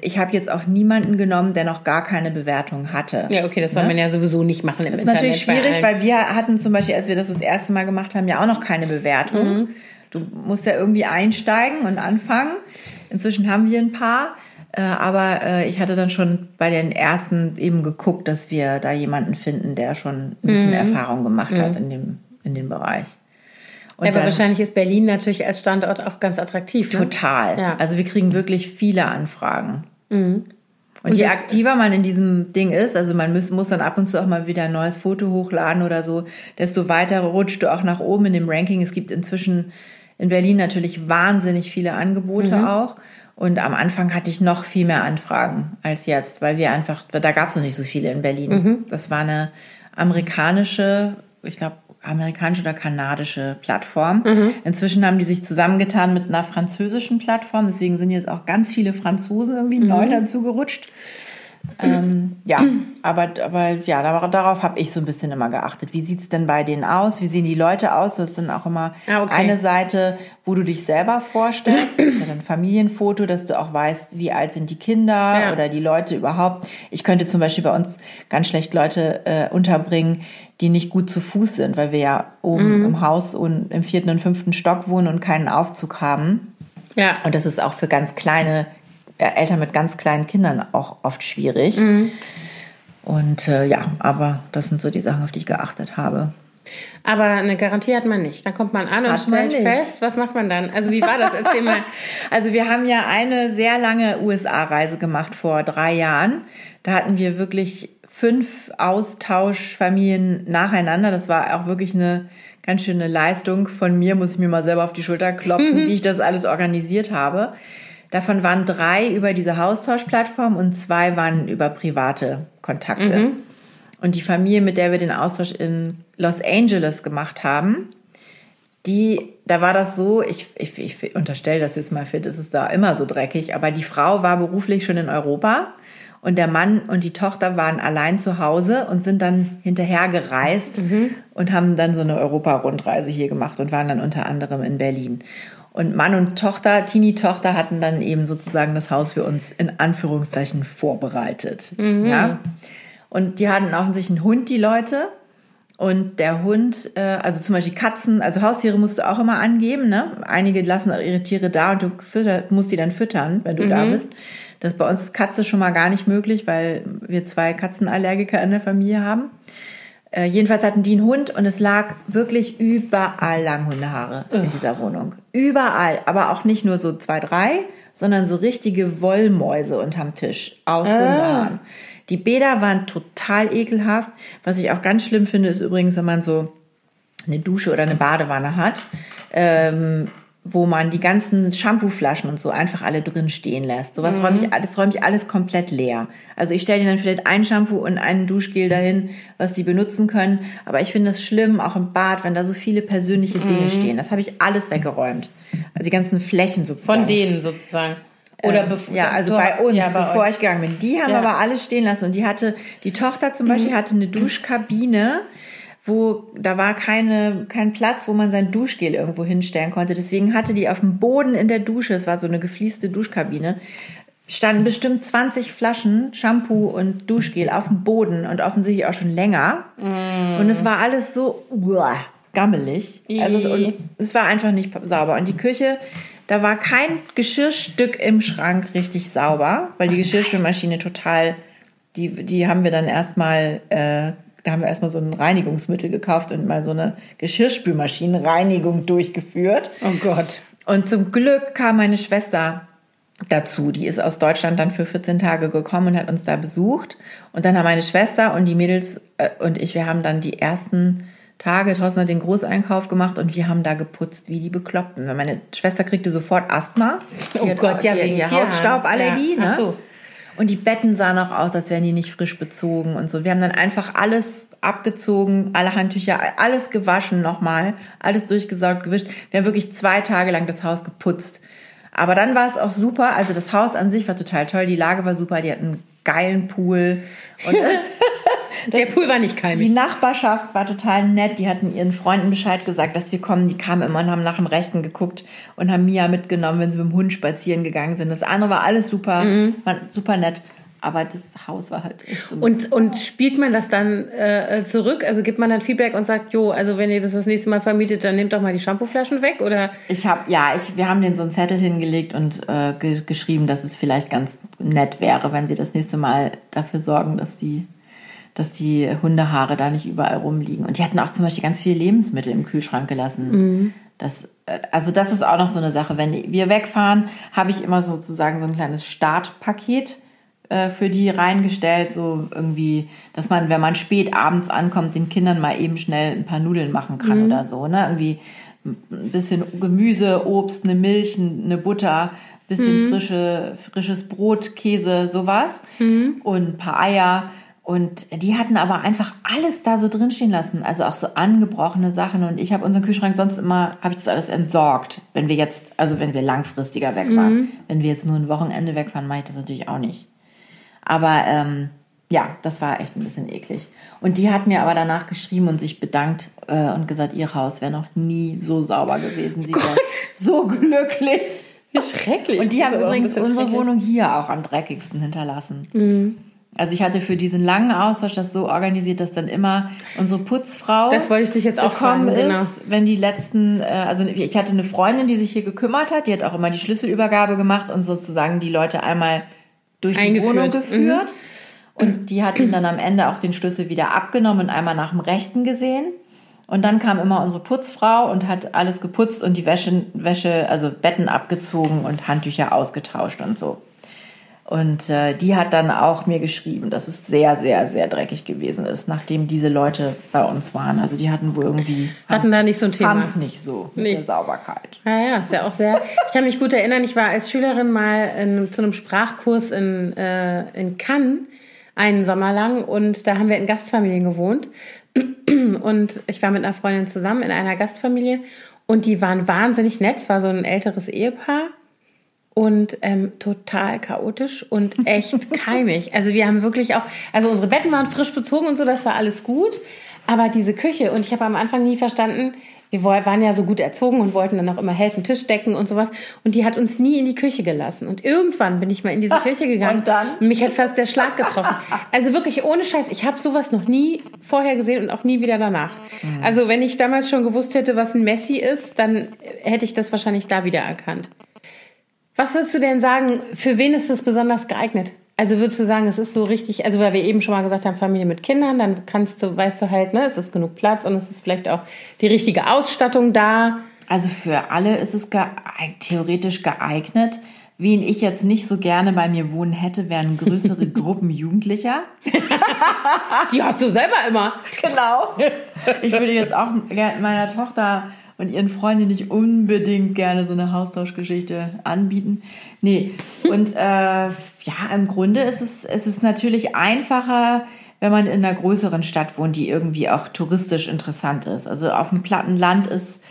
Ich habe jetzt auch niemanden genommen, der noch gar keine Bewertung hatte. Ja, okay, das soll ne? man ja sowieso nicht machen im Das ist Internet natürlich schwierig, weil wir hatten zum Beispiel, als wir das das erste Mal gemacht haben, ja auch noch keine Bewertung. Mhm. Du musst ja irgendwie einsteigen und anfangen. Inzwischen haben wir ein paar. Äh, aber äh, ich hatte dann schon bei den ersten eben geguckt, dass wir da jemanden finden, der schon ein bisschen mhm. Erfahrung gemacht mhm. hat in dem, in dem Bereich. Und aber dann, wahrscheinlich ist Berlin natürlich als Standort auch ganz attraktiv. Ne? Total. Ja. Also wir kriegen wirklich viele Anfragen. Mhm. Und, und je aktiver man in diesem Ding ist, also man muss, muss dann ab und zu auch mal wieder ein neues Foto hochladen oder so, desto weiter rutscht du auch nach oben in dem Ranking. Es gibt inzwischen in Berlin natürlich wahnsinnig viele Angebote mhm. auch. Und am Anfang hatte ich noch viel mehr Anfragen als jetzt, weil wir einfach, da gab es noch nicht so viele in Berlin. Mhm. Das war eine amerikanische, ich glaube, amerikanische oder kanadische Plattform. Mhm. Inzwischen haben die sich zusammengetan mit einer französischen Plattform. Deswegen sind jetzt auch ganz viele Franzosen irgendwie mhm. neu dazu gerutscht. Ähm, ja, aber, aber ja, darauf habe ich so ein bisschen immer geachtet. Wie sieht es denn bei denen aus? Wie sehen die Leute aus? Du hast dann auch immer ah, okay. eine Seite, wo du dich selber vorstellst, [CLEARS THROAT] ein Familienfoto, dass du auch weißt, wie alt sind die Kinder ja. oder die Leute überhaupt. Ich könnte zum Beispiel bei uns ganz schlecht Leute äh, unterbringen, die nicht gut zu Fuß sind, weil wir ja oben mhm. im Haus und im vierten und fünften Stock wohnen und keinen Aufzug haben. Ja. Und das ist auch für ganz kleine Eltern mit ganz kleinen Kindern auch oft schwierig. Mhm. Und äh, ja, aber das sind so die Sachen, auf die ich geachtet habe. Aber eine Garantie hat man nicht. Dann kommt man an und hat stellt fest, was macht man dann? Also wie war das? Erzähl mal. [LAUGHS] also wir haben ja eine sehr lange USA-Reise gemacht vor drei Jahren. Da hatten wir wirklich fünf Austauschfamilien nacheinander. Das war auch wirklich eine ganz schöne Leistung von mir, muss ich mir mal selber auf die Schulter klopfen, wie ich das alles organisiert habe. Davon waren drei über diese Haustauschplattform und zwei waren über private Kontakte. Mhm. Und die Familie, mit der wir den Austausch in Los Angeles gemacht haben, die, da war das so, ich, ich, ich unterstelle das jetzt mal fit, es ist da immer so dreckig, aber die Frau war beruflich schon in Europa und der Mann und die Tochter waren allein zu Hause und sind dann hinterher gereist mhm. und haben dann so eine Europa-Rundreise hier gemacht und waren dann unter anderem in Berlin. Und Mann und Tochter, Teenie-Tochter hatten dann eben sozusagen das Haus für uns in Anführungszeichen vorbereitet. Mhm. Ja. Und die hatten auch sich einen Hund, die Leute. Und der Hund, äh, also zum Beispiel Katzen, also Haustiere musst du auch immer angeben. Ne? Einige lassen auch ihre Tiere da und du fütter, musst die dann füttern, wenn du mhm. da bist. Das bei uns ist Katze schon mal gar nicht möglich, weil wir zwei Katzenallergiker in der Familie haben. Äh, jedenfalls hatten die einen Hund und es lag wirklich überall Langhundehaare Ugh. in dieser Wohnung. Überall, aber auch nicht nur so zwei, drei, sondern so richtige Wollmäuse unterm Tisch aus ah. Hundehaaren. Die Bäder waren total ekelhaft. Was ich auch ganz schlimm finde, ist übrigens, wenn man so eine Dusche oder eine Badewanne hat. Ähm, wo man die ganzen Shampooflaschen und so einfach alle drin stehen lässt. Sowas mhm. räume ich, das räume ich alles komplett leer. Also ich stelle dir dann vielleicht ein Shampoo und einen Duschgel dahin, was die benutzen können. Aber ich finde es schlimm, auch im Bad, wenn da so viele persönliche Dinge mhm. stehen. Das habe ich alles weggeräumt. Also die ganzen Flächen sozusagen. Von denen sozusagen. Oder ähm, ja, also bei uns, ja, bei bevor euch. ich gegangen bin. Die haben ja. aber alles stehen lassen. Und die hatte, die Tochter zum Beispiel mhm. hatte eine Duschkabine wo da war keine, kein Platz, wo man sein Duschgel irgendwo hinstellen konnte. Deswegen hatte die auf dem Boden in der Dusche, es war so eine gefließte Duschkabine, standen bestimmt 20 Flaschen Shampoo und Duschgel auf dem Boden und offensichtlich auch schon länger. Mm. Und es war alles so uah, gammelig. Also es, es war einfach nicht sauber. Und die Küche, da war kein Geschirrstück im Schrank richtig sauber, weil die Geschirrspülmaschine total, die, die haben wir dann erstmal äh, da haben wir erstmal so ein Reinigungsmittel gekauft und mal so eine Geschirrspülmaschinenreinigung durchgeführt. Oh Gott. Und zum Glück kam meine Schwester dazu. Die ist aus Deutschland dann für 14 Tage gekommen und hat uns da besucht. Und dann haben meine Schwester und die Mädels äh, und ich, wir haben dann die ersten Tage, Thorsten hat den Großeinkauf gemacht und wir haben da geputzt wie die Bekloppten. Meine Schwester kriegte sofort Asthma. Die oh Gott, ja, die, die Hausstauballergie. Ja. Ne? So. Und die Betten sahen auch aus, als wären die nicht frisch bezogen und so. Wir haben dann einfach alles abgezogen, alle Handtücher, alles gewaschen nochmal, alles durchgesaugt, gewischt. Wir haben wirklich zwei Tage lang das Haus geputzt. Aber dann war es auch super. Also das Haus an sich war total toll. Die Lage war super. Die hatten geilen Pool. Und [LAUGHS] Der Pool war nicht keimig. Die Nachbarschaft war total nett. Die hatten ihren Freunden Bescheid gesagt, dass wir kommen. Die kamen immer und haben nach dem Rechten geguckt und haben Mia mitgenommen, wenn sie mit dem Hund spazieren gegangen sind. Das andere war alles super, Mhm. war super nett. Aber das Haus war halt echt so ein Und, und spielt man das dann äh, zurück? Also gibt man dann Feedback und sagt, jo, also wenn ihr das das nächste Mal vermietet, dann nehmt doch mal die Shampooflaschen weg? Oder Ich habe, ja, ich, wir haben den so einen Zettel hingelegt und äh, ge geschrieben, dass es vielleicht ganz nett wäre, wenn sie das nächste Mal dafür sorgen, dass die, dass die Hundehaare da nicht überall rumliegen. Und die hatten auch zum Beispiel ganz viele Lebensmittel im Kühlschrank gelassen. Das, äh, also das ist auch noch so eine Sache. Wenn wir wegfahren, habe ich immer sozusagen so ein kleines Startpaket für die reingestellt, so irgendwie, dass man, wenn man spät abends ankommt, den Kindern mal eben schnell ein paar Nudeln machen kann oder so, ne? Irgendwie ein bisschen Gemüse, Obst, eine Milch, eine Butter, bisschen frische, frisches Brot, Käse, sowas und ein paar Eier. Und die hatten aber einfach alles da so drin stehen lassen, also auch so angebrochene Sachen. Und ich habe unseren Kühlschrank sonst immer, habe ich das alles entsorgt, wenn wir jetzt, also wenn wir langfristiger weg waren. Wenn wir jetzt nur ein Wochenende wegfahren, mache ich das natürlich auch nicht. Aber ähm, ja, das war echt ein bisschen eklig. Und die hat mir aber danach geschrieben und sich bedankt äh, und gesagt, ihr Haus wäre noch nie so sauber gewesen. Sie wäre so glücklich. wie schrecklich. Und die haben übrigens unsere. Wohnung hier auch am dreckigsten hinterlassen. Also ich hatte für diesen langen Austausch das so organisiert, dass dann immer unsere Putzfrau Das wollte ich dich jetzt auch gekommen fragen, genau. ist, wenn die letzten, äh, also ich hatte eine Freundin, die sich hier gekümmert hat, die hat auch immer die Schlüsselübergabe gemacht und sozusagen die Leute einmal durch die Eingeführt. Wohnung geführt. Und die hat ihnen dann am Ende auch den Schlüssel wieder abgenommen und einmal nach dem Rechten gesehen. Und dann kam immer unsere Putzfrau und hat alles geputzt und die Wäsche, Wäsche also Betten abgezogen und Handtücher ausgetauscht und so. Und äh, die hat dann auch mir geschrieben, dass es sehr, sehr, sehr dreckig gewesen ist, nachdem diese Leute bei uns waren. Also die hatten wohl irgendwie Hatten da nicht so ein Thema. Haben es nicht so mit Nee. der Sauberkeit. Ja, ja, ist ja auch sehr. Ich kann mich gut erinnern, ich war als Schülerin mal in, zu einem Sprachkurs in, äh, in Cannes einen Sommer lang und da haben wir in Gastfamilien gewohnt. Und ich war mit einer Freundin zusammen in einer Gastfamilie und die waren wahnsinnig nett. Es war so ein älteres Ehepaar und ähm, total chaotisch und echt [LAUGHS] keimig. Also wir haben wirklich auch, also unsere Betten waren frisch bezogen und so, das war alles gut. Aber diese Küche, und ich habe am Anfang nie verstanden, wir waren ja so gut erzogen und wollten dann auch immer helfen, Tisch decken und sowas. Und die hat uns nie in die Küche gelassen. Und irgendwann bin ich mal in diese Küche gegangen und dann? mich hat fast der Schlag getroffen. [LAUGHS] Also wirklich ohne Scheiß, ich habe sowas noch nie vorher gesehen und auch nie wieder danach. Also wenn ich damals schon gewusst hätte, was ein Messi ist, dann hätte ich das wahrscheinlich da wieder erkannt. Was würdest du denn sagen, für wen ist das besonders geeignet? Also würdest du sagen, es ist so richtig, also weil wir eben schon mal gesagt haben, Familie mit Kindern, dann kannst du, weißt du halt, ne, es ist genug Platz und es ist vielleicht auch die richtige Ausstattung da. Also für alle ist es ge theoretisch geeignet. Wen ich jetzt nicht so gerne bei mir wohnen hätte, wären größere [LAUGHS] Gruppen Jugendlicher. Die hast du selber immer. Genau. Ich würde jetzt auch gerne meiner Tochter und ihren Freunden nicht unbedingt gerne so eine Austauschgeschichte anbieten. Nee. Und äh, ja, im Grunde ist es, ist es natürlich einfacher, wenn man in einer größeren Stadt wohnt, die irgendwie auch touristisch interessant ist. Also auf dem platten Land ist,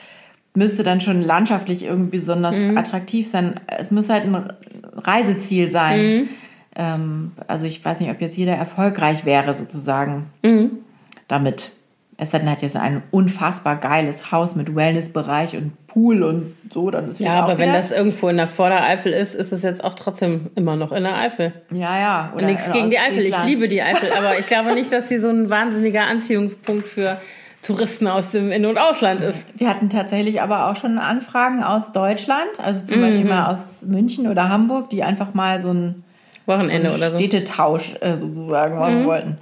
müsste dann schon landschaftlich irgendwie besonders attraktiv sein. Es muss halt ein Reiseziel sein. Ähm, also ich weiß nicht, ob jetzt jeder erfolgreich wäre sozusagen damit. Es hat jetzt ein unfassbar geiles Haus mit Wellnessbereich und Pool und so, dann ist Ja, aber wenn wieder- das irgendwo in der Vordereifel ist, ist es jetzt auch trotzdem immer noch in der Eifel. ja ja oder Nichts gegen die Eifel. Ich liebe die Eifel, aber ich glaube nicht, dass sie so ein wahnsinniger Anziehungspunkt für Touristen aus dem In- und Ausland ist. Wir hatten tatsächlich aber auch schon Anfragen aus Deutschland, also Mhm. zum Beispiel mal aus München oder Hamburg, die einfach mal so ein Wochenende oder so. Mhm. Städtetausch äh, sozusagen machen wollten.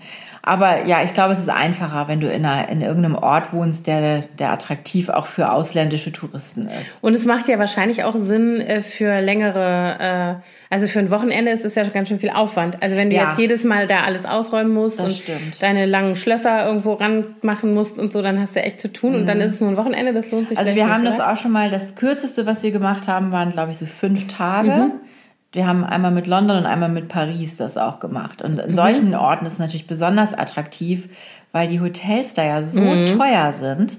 Aber ja, ich glaube, es ist einfacher, wenn du in, einer, in irgendeinem Ort wohnst, der, der attraktiv auch für ausländische Touristen ist. Und es macht ja wahrscheinlich auch Sinn äh, für längere, äh, also für ein Wochenende ist es ja ganz schön viel Aufwand. Also wenn du Ja. jetzt jedes Mal da alles ausräumen musst Das und stimmt. deine langen Schlösser irgendwo ranmachen musst und so, dann hast du echt zu tun. Und dann ist es nur ein Wochenende, das lohnt sich Also wir haben nicht, das oder? auch schon mal, das kürzeste, was wir gemacht haben, waren, glaube ich, so fünf Tage. Mhm. Wir haben einmal mit London und einmal mit Paris das auch gemacht. Und Mhm. in solchen Orten ist es natürlich besonders attraktiv, weil die Hotels da ja so Mhm. teuer sind.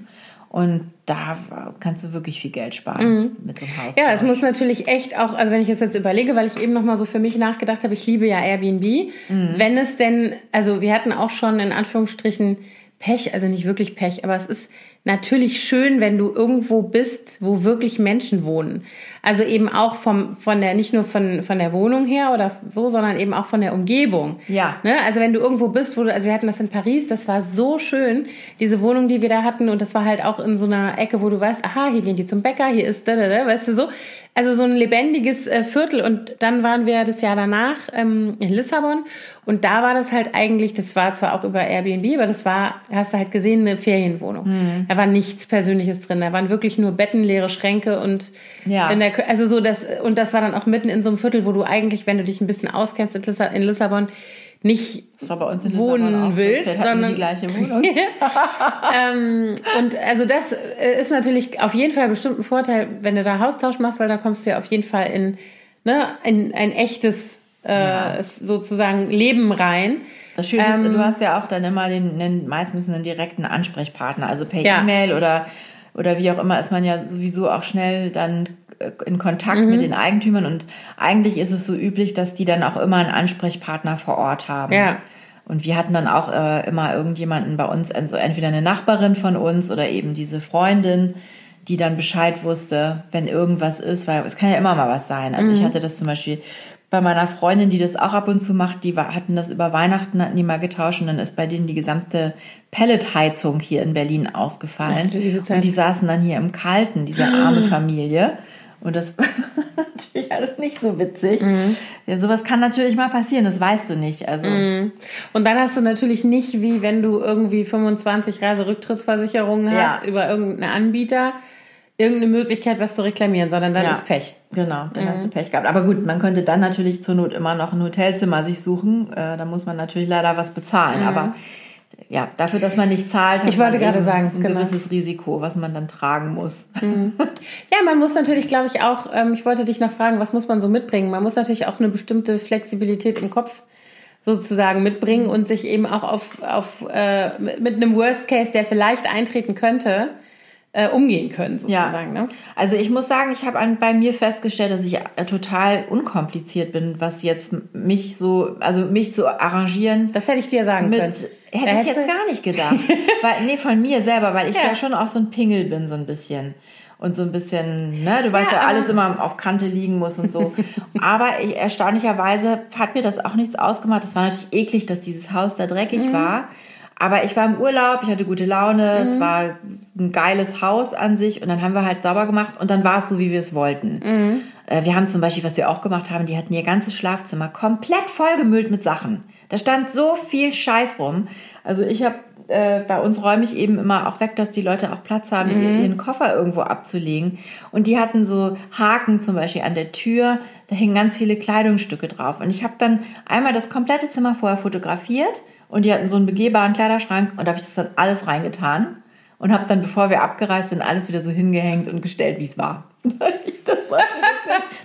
Und da kannst du wirklich viel Geld sparen mhm. mit so einem Haus. Ja, es muss natürlich echt auch, also wenn ich jetzt jetzt überlege, weil ich eben noch mal so für mich nachgedacht habe, ich liebe ja Airbnb. Mhm. Wenn es denn, also wir hatten auch schon in Anführungsstrichen Pech, also nicht wirklich Pech, aber es ist natürlich schön, wenn du irgendwo bist, wo wirklich Menschen wohnen. Also eben auch vom, von der, nicht nur von, von der Wohnung her oder so, sondern eben auch von der Umgebung. Ja. Ne? Also wenn du irgendwo bist, wo du, also wir hatten das in Paris, das war so schön, diese Wohnung, die wir da hatten und das war halt auch in so einer Ecke, wo du weißt, aha, hier gehen die zum Bäcker, hier ist da, da, da, weißt du so. Also so ein lebendiges äh, Viertel und dann waren wir das Jahr danach ähm, in Lissabon und da war das halt eigentlich, das war zwar auch über Airbnb, aber das war, hast du halt gesehen, eine Ferienwohnung. Mhm. Da war nichts Persönliches drin. Da waren wirklich nur Betten, leere Schränke und ja. in der, also so das, und das war dann auch mitten in so einem Viertel, wo du eigentlich, wenn du dich ein bisschen auskennst in Lissabon, nicht wohnen willst, so. sondern die gleiche Wohnung. [LAUGHS] ähm, und also das äh, ist natürlich auf jeden Fall bestimmt ein Vorteil, wenn du da Haustausch machst, weil da kommst du ja auf jeden Fall in, ne, in ein echtes äh, ja. sozusagen Leben rein. Das Schöne ist, ähm, du hast ja auch dann immer den, den meistens einen direkten Ansprechpartner, also per ja. E-Mail oder oder wie auch immer ist man ja sowieso auch schnell dann äh, in Kontakt mhm. mit den Eigentümern und eigentlich ist es so üblich, dass die dann auch immer einen Ansprechpartner vor Ort haben. Ja. Und wir hatten dann auch äh, immer irgendjemanden bei uns, also entweder eine Nachbarin von uns oder eben diese Freundin, die dann Bescheid wusste, wenn irgendwas ist, weil es kann ja immer mal was sein. Also mhm. ich hatte das zum Beispiel bei meiner Freundin, die das auch ab und zu macht, die hatten das über Weihnachten, hatten die mal getauscht und dann ist bei denen die gesamte Pelletheizung hier in Berlin ausgefallen. Ach, und die saßen dann hier im Kalten, diese arme [GASPS] Familie. Und das [LAUGHS] war natürlich alles nicht so witzig. Mhm. Ja, sowas kann natürlich mal passieren, das weißt du nicht. Also. Mhm. Und dann hast du natürlich nicht, wie wenn du irgendwie 25 Reiserücktrittsversicherungen hast ja. über irgendeinen Anbieter, irgendeine Möglichkeit, was zu reklamieren, sondern dann ja, ist Pech. Genau, dann mhm. hast du mhm. Pech gehabt. Aber gut, man könnte dann natürlich zur Not immer noch ein Hotelzimmer sich suchen. Äh, da muss man natürlich leider was bezahlen. Mhm. Aber ja, dafür, dass man nicht zahlt, hat ich wollte gerade sagen, ein genau. gewisses Risiko, was man dann tragen muss. Mhm. [LAUGHS] Ja, man muss natürlich, glaube ich, auch, ähm, ich wollte dich noch fragen, was muss man so mitbringen? Man muss natürlich auch eine bestimmte Flexibilität im Kopf sozusagen mitbringen und sich eben auch auf, auf äh, mit einem Worst Case, der vielleicht eintreten könnte, äh, umgehen können, sozusagen. Ja. Ne? Also ich muss sagen, ich habe bei mir festgestellt, dass ich äh, total unkompliziert bin, was jetzt mich so, also mich zu arrangieren. Das hätte ich dir sagen mit, können. Hätte da ich jetzt gar nicht gedacht. [LAUGHS] weil, nee, von mir selber, weil ich ja. ja schon auch so ein Pingel bin, so ein bisschen und so ein bisschen, ne, du weißt ja, ja alles immer auf Kante liegen muss und so. [LAUGHS] aber ich, erstaunlicherweise hat mir das auch nichts ausgemacht. Es war natürlich eklig, dass dieses Haus da dreckig mhm. war. Aber ich war im Urlaub, ich hatte gute Laune, mhm. es war ein geiles Haus an sich und dann haben wir halt sauber gemacht und dann war es so, wie wir es wollten. Mhm. Äh, wir haben zum Beispiel, was wir auch gemacht haben, die hatten ihr ganzes Schlafzimmer komplett vollgemüllt mit Sachen. Da stand so viel Scheiß rum. Also ich habe äh, bei uns räume ich eben immer auch weg, dass die Leute auch Platz haben, mhm. ihren Koffer irgendwo abzulegen. Und die hatten so Haken zum Beispiel an der Tür, da hingen ganz viele Kleidungsstücke drauf. Und ich habe dann einmal das komplette Zimmer vorher fotografiert und die hatten so einen begehbaren Kleiderschrank und da habe ich das dann alles reingetan und habe dann, bevor wir abgereist sind, alles wieder so hingehängt und gestellt, wie es war. [LAUGHS] ich das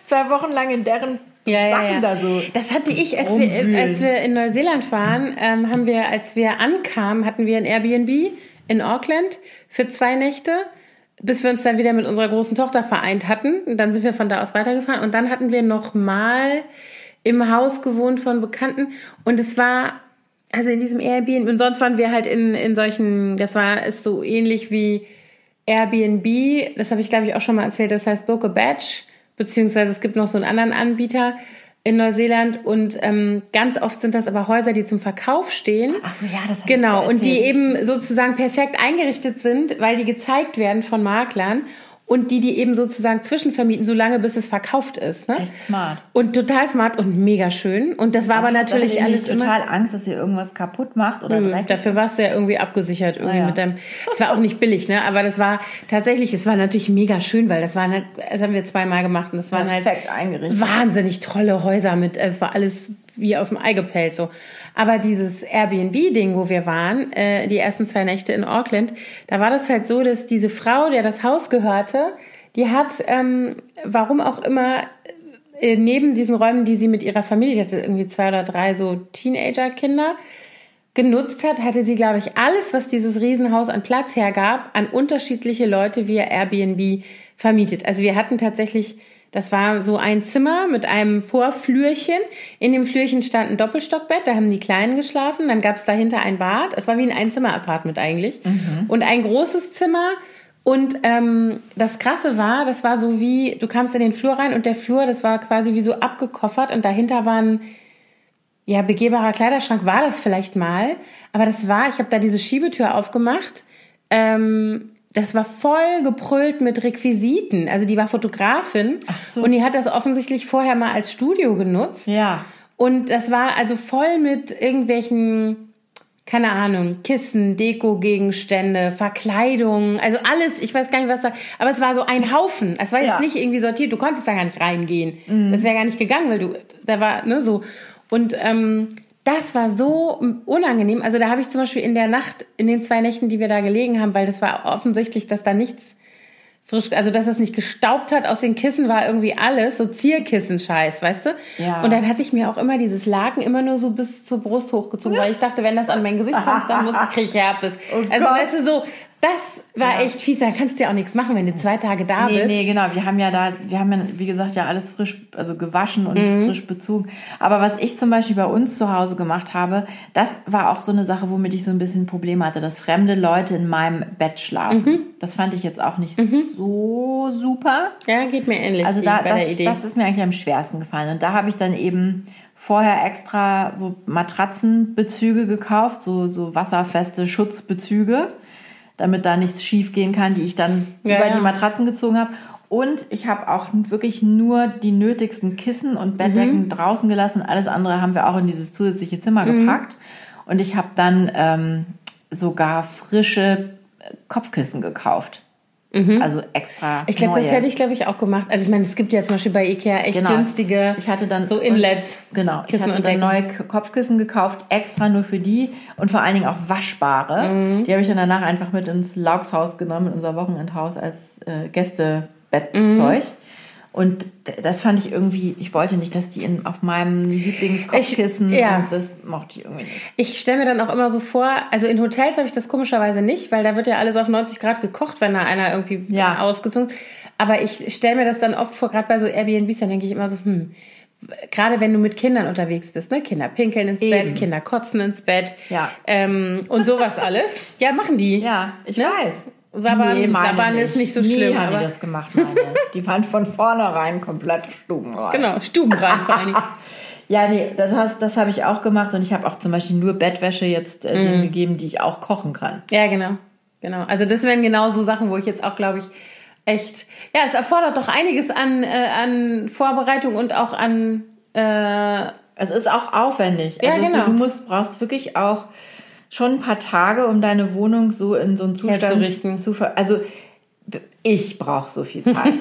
zwei Wochen lang in deren ja, ja, ja. da so. Das hatte ich, als wir, als wir in Neuseeland waren, ähm, haben wir, als wir ankamen, hatten wir ein Airbnb in Auckland für zwei Nächte, bis wir uns dann wieder mit unserer großen Tochter vereint hatten. Und dann sind wir von da aus weitergefahren. Und dann hatten wir noch mal im Haus gewohnt von Bekannten. Und es war also in diesem Airbnb, und sonst waren wir halt in, in solchen, das war ist so ähnlich wie Airbnb, das habe ich glaube ich auch schon mal erzählt, das heißt Book a Badge, beziehungsweise es gibt noch so einen anderen Anbieter in Neuseeland. Und ähm, ganz oft sind das aber Häuser, die zum Verkauf stehen. Ach so, ja, das heißt Genau, und die eben sozusagen perfekt eingerichtet sind, weil die gezeigt werden von Maklern und die, die eben sozusagen zwischenvermieten, solange bis es verkauft ist. Ne? Echt smart. Und total smart und mega schön. Und das war aber, aber natürlich alles nicht total Angst, dass ihr irgendwas kaputt macht oder Nö, Dafür warst du ja irgendwie abgesichert irgendwie ah, ja. mit deinem. Es war auch nicht billig, ne? Aber das war tatsächlich, es war natürlich mega schön, weil das waren halt, das haben wir zweimal gemacht und das waren halt Perfekt halt eingerichtet. wahnsinnig tolle Häuser mit. Es war alles wie aus dem Ei gepellt so. Aber dieses Airbnb-Ding, wo wir waren, äh, die ersten zwei Nächte in Auckland, da war das halt so, dass diese Frau, der das Haus gehörte, die hat, ähm, warum auch immer, äh, neben diesen Räumen, die sie mit ihrer Familie, hatte irgendwie zwei oder drei so Teenager-Kinder, genutzt hat, hatte sie, glaube ich, alles, was dieses Riesenhaus an Platz hergab, an unterschiedliche Leute via Airbnb vermietet. Also wir hatten tatsächlich, das war so ein Zimmer mit einem Vorflürchen. In dem Flürchen stand ein Doppelstockbett, da haben die Kleinen geschlafen. Dann gab es dahinter ein Bad. Es war wie ein Einzimmer-Apartment eigentlich. Mhm. Und ein großes Zimmer. Und ähm, das Krasse war, das war so wie, du kamst in den Flur rein und der Flur, das war quasi wie so abgekoffert und dahinter waren ja, begehbarer Kleiderschrank war das vielleicht mal, aber das war, ich habe da diese Schiebetür aufgemacht. Ähm, das war voll geprüllt mit Requisiten. Also die war Fotografin Ach so. und die hat das offensichtlich vorher mal als Studio genutzt. Ja. Und das war also voll mit irgendwelchen, keine Ahnung, Kissen, Deko-Gegenstände, Verkleidung, also alles, ich weiß gar nicht, was da, aber es war so ein Haufen. Es war jetzt ja. nicht irgendwie sortiert, du konntest da gar nicht reingehen. Mhm. Das wäre gar nicht gegangen, weil du, da war, ne, so. Und ähm, das war so unangenehm. Also da habe ich zum Beispiel in der Nacht, in den zwei Nächten, die wir da gelegen haben, weil das war offensichtlich, dass da nichts frisch, also dass es nicht gestaubt hat aus den Kissen, war irgendwie alles, so Zierkissen-Scheiß, weißt du? Ja. Und dann hatte ich mir auch immer dieses Laken immer nur so bis zur Brust hochgezogen, weil ich dachte, wenn das an mein Gesicht kommt, dann muss ich [LAUGHS] kriege ich Herpes. Oh also Gott. weißt du, so, das war ja. echt fies. Da kannst du ja auch nichts machen, wenn du zwei Tage da nee, bist. Nee, genau. Wir haben ja da, wir haben ja, wie gesagt, ja alles frisch, also gewaschen und mhm. frisch bezogen. Aber was ich zum Beispiel bei uns zu Hause gemacht habe, das war auch so eine Sache, womit ich so ein bisschen Probleme hatte, dass fremde Leute in meinem Bett schlafen. Mhm. Das fand ich jetzt auch nicht mhm. so super. Ja, geht mir ähnlich. Also da, das, das ist mir eigentlich am schwersten gefallen. Und da habe ich dann eben vorher extra so Matratzenbezüge gekauft, so, so wasserfeste Schutzbezüge damit da nichts schief gehen kann, die ich dann ja, über ja. die Matratzen gezogen habe. Und ich habe auch wirklich nur die nötigsten Kissen und Bettdecken mhm. draußen gelassen. Alles andere haben wir auch in dieses zusätzliche Zimmer mhm. gepackt. Und ich habe dann ähm, sogar frische Kopfkissen gekauft. Mhm. Also extra. Ich glaube, das hätte ich, glaube ich, auch gemacht. Also ich meine, es gibt ja zum Beispiel bei Ikea echt genau. günstige ich hatte dann, so Inlets. Genau. Kissen ich hatte dann neue Kopfkissen gekauft, extra nur für die und vor allen Dingen auch waschbare. Mhm. Die habe ich dann danach einfach mit ins Laugshaus genommen, in unser Wochenendhaus als äh, Gästebettzeug. Mhm. Und das fand ich irgendwie, ich wollte nicht, dass die in, auf meinem Lieblingskopfkissen, ich, ja. das mochte ich irgendwie nicht. Ich stelle mir dann auch immer so vor, also in Hotels habe ich das komischerweise nicht, weil da wird ja alles auf 90 Grad gekocht, wenn da einer irgendwie ja. ausgezogen ist. Aber ich stelle mir das dann oft vor, gerade bei so Airbnbs, dann denke ich immer so, hm, gerade wenn du mit Kindern unterwegs bist, ne? Kinder pinkeln ins Eben. Bett, Kinder kotzen ins Bett ja. ähm, und sowas [LAUGHS] alles. Ja, machen die. Ja, ich ne? weiß. Saban, nee, Saban ist nicht so schlimm. Nee, haben die das gemacht, meine. die waren von vornherein komplett stubenrein. Genau, stubenrein vor allen Dingen. [LAUGHS] Ja, nee, das, hast, das habe ich auch gemacht und ich habe auch zum Beispiel nur Bettwäsche jetzt äh, denen mm. gegeben, die ich auch kochen kann. Ja, genau. Genau. Also das wären genau so Sachen, wo ich jetzt auch, glaube ich, echt. Ja, es erfordert doch einiges an, äh, an Vorbereitung und auch an. Äh, es ist auch aufwendig. Ja, also genau. du musst, brauchst wirklich auch schon ein paar Tage, um deine Wohnung so in so einen Zustand zu ver Also ich brauche so viel Zeit.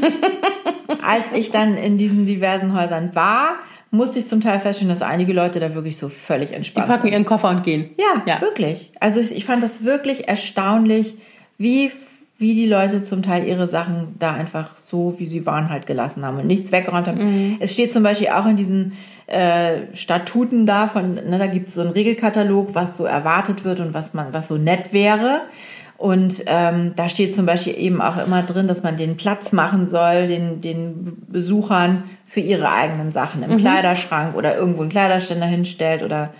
[LAUGHS] Als ich dann in diesen diversen Häusern war, musste ich zum Teil feststellen, dass einige Leute da wirklich so völlig entspannt sind. Die packen sind. ihren Koffer und gehen. Ja, ja, wirklich. Also ich, ich fand das wirklich erstaunlich, wie, wie die Leute zum Teil ihre Sachen da einfach so, wie sie waren, halt gelassen haben und nichts weggeräumt haben. Mhm. Es steht zum Beispiel auch in diesen äh, Statuten da von, ne, da gibt es so einen Regelkatalog, was so erwartet wird und was man, was so nett wäre. Und ähm, da steht zum Beispiel eben auch immer drin, dass man den Platz machen soll, den, den Besuchern für ihre eigenen Sachen im mhm. Kleiderschrank oder irgendwo einen Kleiderständer hinstellt oder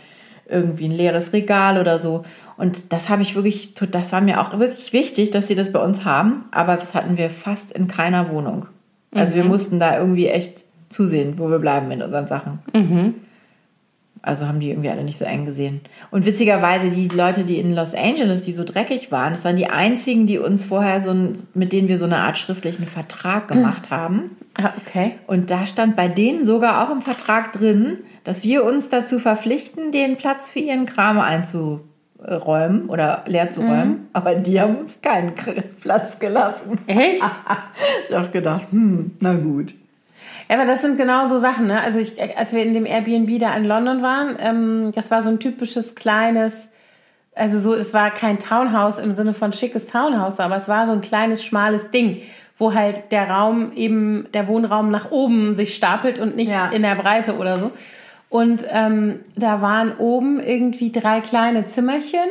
irgendwie ein leeres Regal oder so. Und das habe ich wirklich, das war mir auch wirklich wichtig, dass sie das bei uns haben. Aber das hatten wir fast in keiner Wohnung. Also mhm. wir mussten da irgendwie echt zusehen, wo wir bleiben mit unseren Sachen. Mhm. Also haben die irgendwie alle nicht so eng gesehen. Und witzigerweise, die Leute, die in Los Angeles, die so dreckig waren, das waren die einzigen, die uns vorher so ein, mit denen wir so eine Art schriftlichen Vertrag gemacht haben. Ah, okay. Und da stand bei denen sogar auch im Vertrag drin, dass wir uns dazu verpflichten, den Platz für ihren Kram einzuräumen oder leer zu räumen. Mhm. Aber die haben uns keinen Platz gelassen. Echt? [LAUGHS] ich habe gedacht, hm, na gut. Aber das sind genau so Sachen, ne? Also ich, als wir in dem Airbnb da in London waren, ähm, das war so ein typisches kleines, also so, es war kein Townhouse im Sinne von schickes Townhouse, aber es war so ein kleines, schmales Ding, wo halt der Raum eben, der Wohnraum nach oben sich stapelt und nicht ja. in der Breite oder so. Und ähm, da waren oben irgendwie drei kleine Zimmerchen.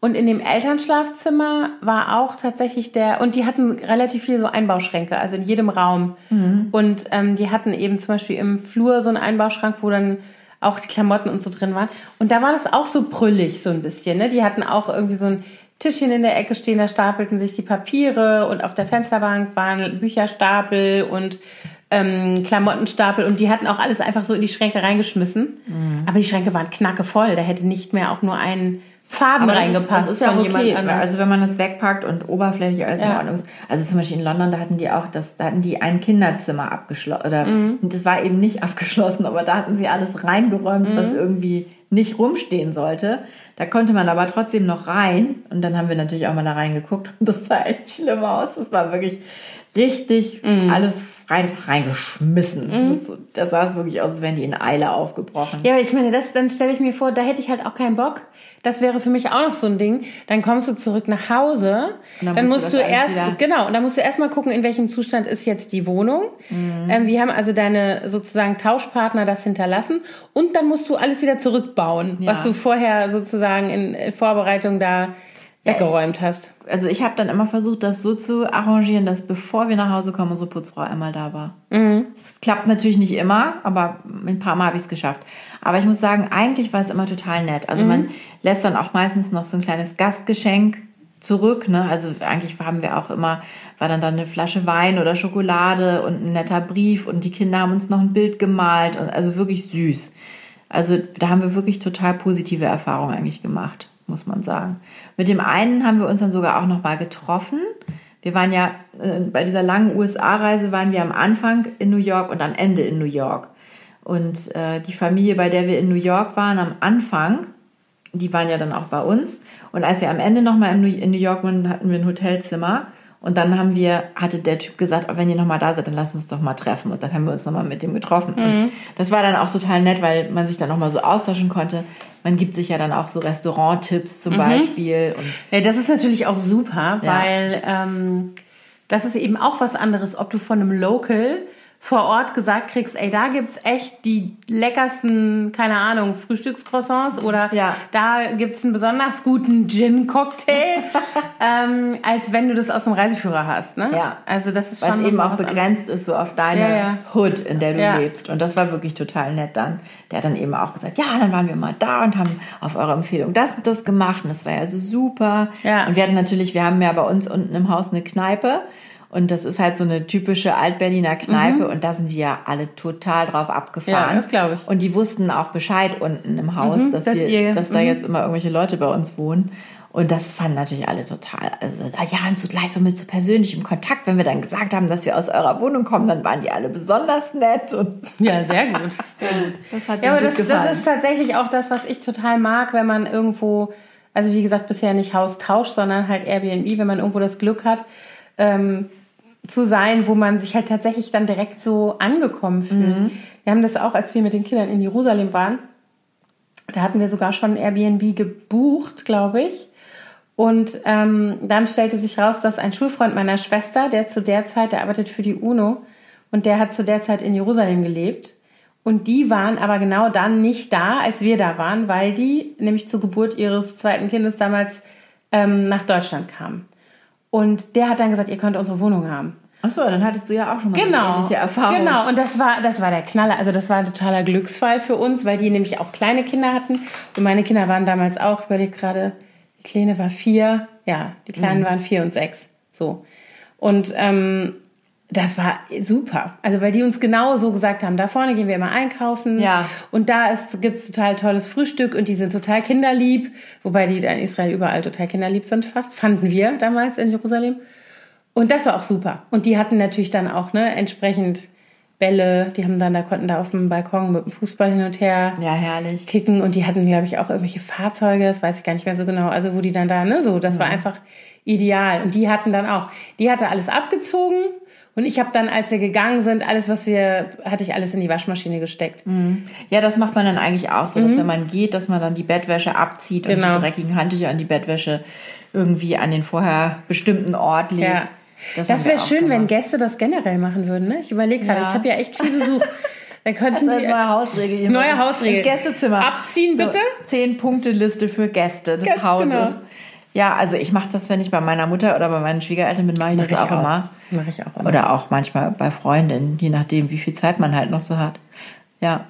Und in dem Elternschlafzimmer war auch tatsächlich der, und die hatten relativ viele so Einbauschränke, also in jedem Raum. Mhm. Und ähm, die hatten eben zum Beispiel im Flur so einen Einbauschrank, wo dann auch die Klamotten und so drin waren. Und da war das auch so brüllig so ein bisschen. Ne? Die hatten auch irgendwie so ein Tischchen in der Ecke stehen, da stapelten sich die Papiere und auf der Fensterbank waren Bücherstapel und ähm, Klamottenstapel und die hatten auch alles einfach so in die Schränke reingeschmissen. Mhm. Aber die Schränke waren knackevoll, da hätte nicht mehr auch nur ein Faden Aber reingepasst das ist, das ist ja okay. Also wenn man das wegpackt und oberflächlich alles ja. in Ordnung ist. Also zum Beispiel in London, da hatten die auch das, da hatten die ein Kinderzimmer abgeschlossen. Oder mhm. das war eben nicht [LAUGHS] abgeschlossen, aber da hatten sie alles reingeräumt, mhm. was irgendwie nicht rumstehen sollte. Da konnte man aber trotzdem noch rein. Und dann haben wir natürlich auch mal da reingeguckt. Und das sah echt schlimm aus. Das war wirklich richtig mm. alles einfach reingeschmissen. Mm. Das, das sah es wirklich aus, als wären die in Eile aufgebrochen. Ja, aber ich meine, das, dann stelle ich mir vor, da hätte ich halt auch keinen Bock. Das wäre für mich auch noch so ein Ding. Dann kommst du zurück nach Hause. Dann, dann, musst, musst du, erst, genau, und dann musst du erstmal gucken, in welchem Zustand ist jetzt die Wohnung. Mm. Ähm, wir haben also deine sozusagen Tauschpartner das hinterlassen. Und dann musst du alles wieder zurückbauen, ja. was du vorher sozusagen in Vorbereitung da weggeräumt hast. Also ich habe dann immer versucht, das so zu arrangieren, dass bevor wir nach Hause kommen, unsere Putzfrau einmal da war. Mhm. Es mhm. klappt natürlich nicht immer, aber ein paar Mal habe ich es geschafft. Aber ich muss sagen, eigentlich war es immer total nett. Also mhm. man lässt dann auch meistens noch so ein kleines Gastgeschenk zurück. Ne? Also eigentlich haben wir auch immer, war dann dann eine Flasche Wein oder Schokolade und ein netter Brief und die Kinder haben uns noch ein Bild gemalt und also wirklich süß. Also da haben wir wirklich total positive Erfahrungen eigentlich gemacht muss man sagen. Mit dem einen haben wir uns dann sogar auch noch mal getroffen. Wir waren ja äh, bei dieser langen USA-Reise waren wir am Anfang in New York und am Ende in New York. Und äh, die Familie, bei der wir in New York waren am Anfang, die waren ja dann auch bei uns. Und als wir am Ende noch mal in New York waren, hatten wir ein Hotelzimmer. Und dann haben wir, hatte der Typ gesagt, oh, wenn ihr nochmal da seid, dann lasst uns doch mal treffen. Und dann haben wir uns nochmal mit dem getroffen. Mhm. Und das war dann auch total nett, weil man sich dann nochmal so austauschen konnte. Man gibt sich ja dann auch so Restauranttipps zum mhm. Beispiel. Und ja, das ist natürlich auch super, weil ja. ähm, das ist eben auch was anderes, ob du von einem Local vor Ort gesagt kriegst, ey, da gibt's echt die leckersten, keine Ahnung, Frühstückscroissants oder ja. da gibt's einen besonders guten Gin-Cocktail, [LAUGHS] ähm, als wenn du das aus dem Reiseführer hast. Ne? Ja. Also das ist schon. Was eben auch begrenzt anderes. ist so auf deine ja, ja. Hood, in der du lebst. Und das war wirklich total nett dann. Der hat dann eben auch gesagt, ja, dann waren wir mal da und haben auf eure Empfehlung das und das gemacht. Und das war ja so super. Ja. Und wir hatten natürlich, wir haben ja bei uns unten im Haus eine Kneipe. Und das ist halt so eine typische Altberliner Kneipe mhm. und da sind die ja alle total drauf abgefahren. Ja, das glaube ich. Und die wussten auch Bescheid unten im Haus, mhm, dass, dass, wir, ihr, dass da mhm. jetzt immer irgendwelche Leute bei uns wohnen. Und das fanden natürlich alle total. Also, ah ja, und so gleich so mit so persönlichem Kontakt. Wenn wir dann gesagt haben, dass wir aus eurer Wohnung kommen, dann waren die alle besonders nett. Und [LAUGHS] ja, sehr gut. Sehr gut. [LAUGHS] Das hat ja, aber das, das ist tatsächlich auch das, was ich total mag, wenn man irgendwo, also wie gesagt, bisher nicht Haus tauscht, sondern halt Airbnb, wenn man irgendwo das Glück hat, ähm, zu sein, wo man sich halt tatsächlich dann direkt so angekommen fühlt. Mhm. Wir haben das auch, als wir mit den Kindern in Jerusalem waren, da hatten wir sogar schon Airbnb gebucht, glaube ich. Und ähm, dann stellte sich raus, dass ein Schulfreund meiner Schwester, der zu der Zeit, der arbeitet für die UNO und der hat zu der Zeit in Jerusalem gelebt. Und die waren aber genau dann nicht da, als wir da waren, weil die nämlich zur Geburt ihres zweiten Kindes damals ähm, nach Deutschland kamen. Und der hat dann gesagt, ihr könnt unsere Wohnung haben. Ach so, dann hattest du ja auch schon mal genau, eine ähnliche Erfahrung. Genau, und das war, das war der Knaller. Also das war ein totaler Glücksfall für uns, weil die nämlich auch kleine Kinder hatten. Und meine Kinder waren damals auch, ich überlege gerade, die Kleine war vier, ja, die Kleinen mhm. waren vier und sechs. So. Und ähm, das war super. Also, weil die uns genau so gesagt haben, da vorne gehen wir immer einkaufen. Ja. Und da gibt es total tolles Frühstück und die sind total kinderlieb. Wobei die da in Israel überall total kinderlieb sind fast. Fanden wir damals in Jerusalem. Und das war auch super. Und die hatten natürlich dann auch, ne, entsprechend Bälle. Die haben dann, da konnten da auf dem Balkon mit dem Fußball hin und her ja, herrlich. kicken. Und die hatten, glaube ich, auch irgendwelche Fahrzeuge. Das weiß ich gar nicht mehr so genau. Also, wo die dann da, ne, so, das ja. war einfach ideal. Und die hatten dann auch, die hatte alles abgezogen und ich habe dann, als wir gegangen sind, alles, was wir, hatte ich alles in die Waschmaschine gesteckt. Mhm. Ja, das macht man dann eigentlich auch so, dass mhm. wenn man geht, dass man dann die Bettwäsche abzieht genau. und die genau. dreckigen Handtücher an die Bettwäsche irgendwie an den vorher bestimmten Ort legt. Ja. Das, das wäre schön, gemacht. wenn Gäste das generell machen würden. Ne? Ich überlege gerade, ja. ich habe ja echt viel Besuch. [LAUGHS] Da könnten Das ist die, neue Hausregel. Neue Hausregel. Das Gästezimmer. Abziehen, bitte? Zehn Punkte Liste für Gäste des Ganz Hauses. genau. Ja, also ich mache das, wenn ich bei meiner Mutter oder bei meinen Schwiegereltern bin, mache ich das Mach ich auch, auch. immer. Mach ich auch immer. Oder auch manchmal bei Freundinnen, je nachdem, wie viel Zeit man halt noch so hat. Ja.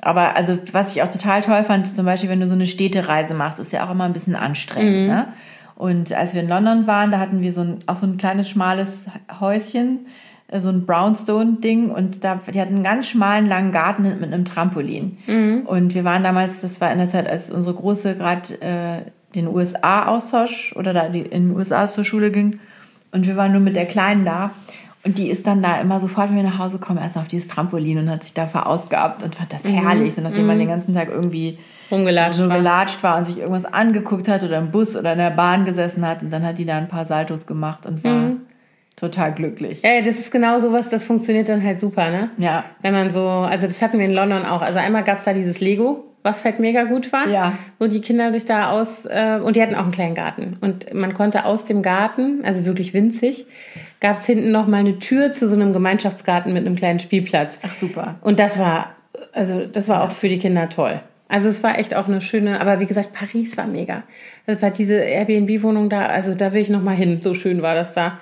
Aber also, was ich auch total toll fand, ist zum Beispiel, wenn du so eine Städtereise machst, ist ja auch immer ein bisschen anstrengend. Mhm. Ne? Und als wir in London waren, da hatten wir so ein, auch so ein kleines schmales Häuschen, äh, so ein Brownstone-Ding und da, die hatten einen ganz schmalen, langen Garten mit einem Trampolin. Mhm. Und wir waren damals, das war in der Zeit, als unsere Große gerade äh, den USA-Austausch oder da die in den USA zur Schule ging und wir waren nur mit der Kleinen da. Und die ist dann da immer sofort, wenn wir nach Hause kommen, erst auf dieses Trampolin und hat sich da verausgabt und fand das herrlich. Und nachdem man den ganzen Tag irgendwie Rumgelatscht so war. gelatscht war und sich irgendwas angeguckt hat oder im Bus oder in der Bahn gesessen hat und dann hat die da ein paar Saltos gemacht und war total glücklich. Ey, das ist genau sowas, das funktioniert dann halt super, ne? Ja. Wenn man so, also das hatten wir in London auch. Also einmal gab's da dieses Lego, was halt mega gut war. Ja. Wo die Kinder sich da aus, äh, und die hatten auch einen kleinen Garten. Und man konnte aus dem Garten, also wirklich winzig, gab's hinten noch mal eine Tür zu so einem Gemeinschaftsgarten mit einem kleinen Spielplatz. Ach super. Und das war, also das war auch für die Kinder toll. Also es war echt auch eine schöne, aber wie gesagt, Paris war mega. Also bei diese Airbnb-Wohnung da, also da will ich noch mal hin. So schön war das da.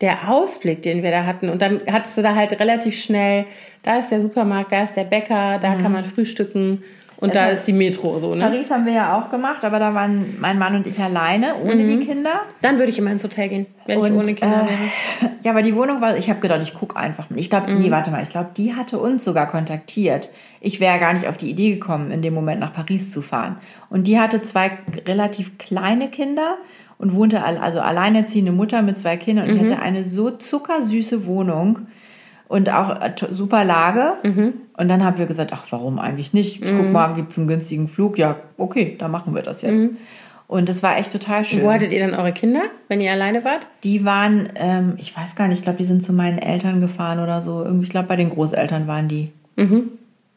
Der Ausblick, den wir da hatten. Und dann hattest du da halt relativ schnell, da ist der Supermarkt, da ist der Bäcker, da kann man frühstücken und da ist die Metro so, ne? Paris haben wir ja auch gemacht, aber da waren mein Mann und ich alleine, ohne die Kinder. Dann würde ich immer ins Hotel gehen, wenn Und, ich ohne Kinder äh, wäre. [LAUGHS] Ja, aber die Wohnung war, ich habe gedacht, ich gucke einfach mal. Ich glaube, nee, warte mal, ich glaube, die hatte uns sogar kontaktiert. Ich wäre gar nicht auf die Idee gekommen, in dem Moment nach Paris zu fahren. Und die hatte zwei relativ kleine Kinder und wohnte, al- also alleinerziehende Mutter mit zwei Kindern und die hatte eine so zuckersüße Wohnung und auch äh, super Lage. Und dann haben wir gesagt, ach, warum eigentlich nicht? Guck mal, gibt's einen günstigen Flug? Ja, okay, dann machen wir das jetzt. Und das war echt total schön. Wo hattet ihr dann eure Kinder, wenn ihr alleine wart? Die waren, ähm, ich weiß gar nicht, ich glaube, die sind zu meinen Eltern gefahren oder so. Irgendwie, ich glaube, bei den Großeltern waren die.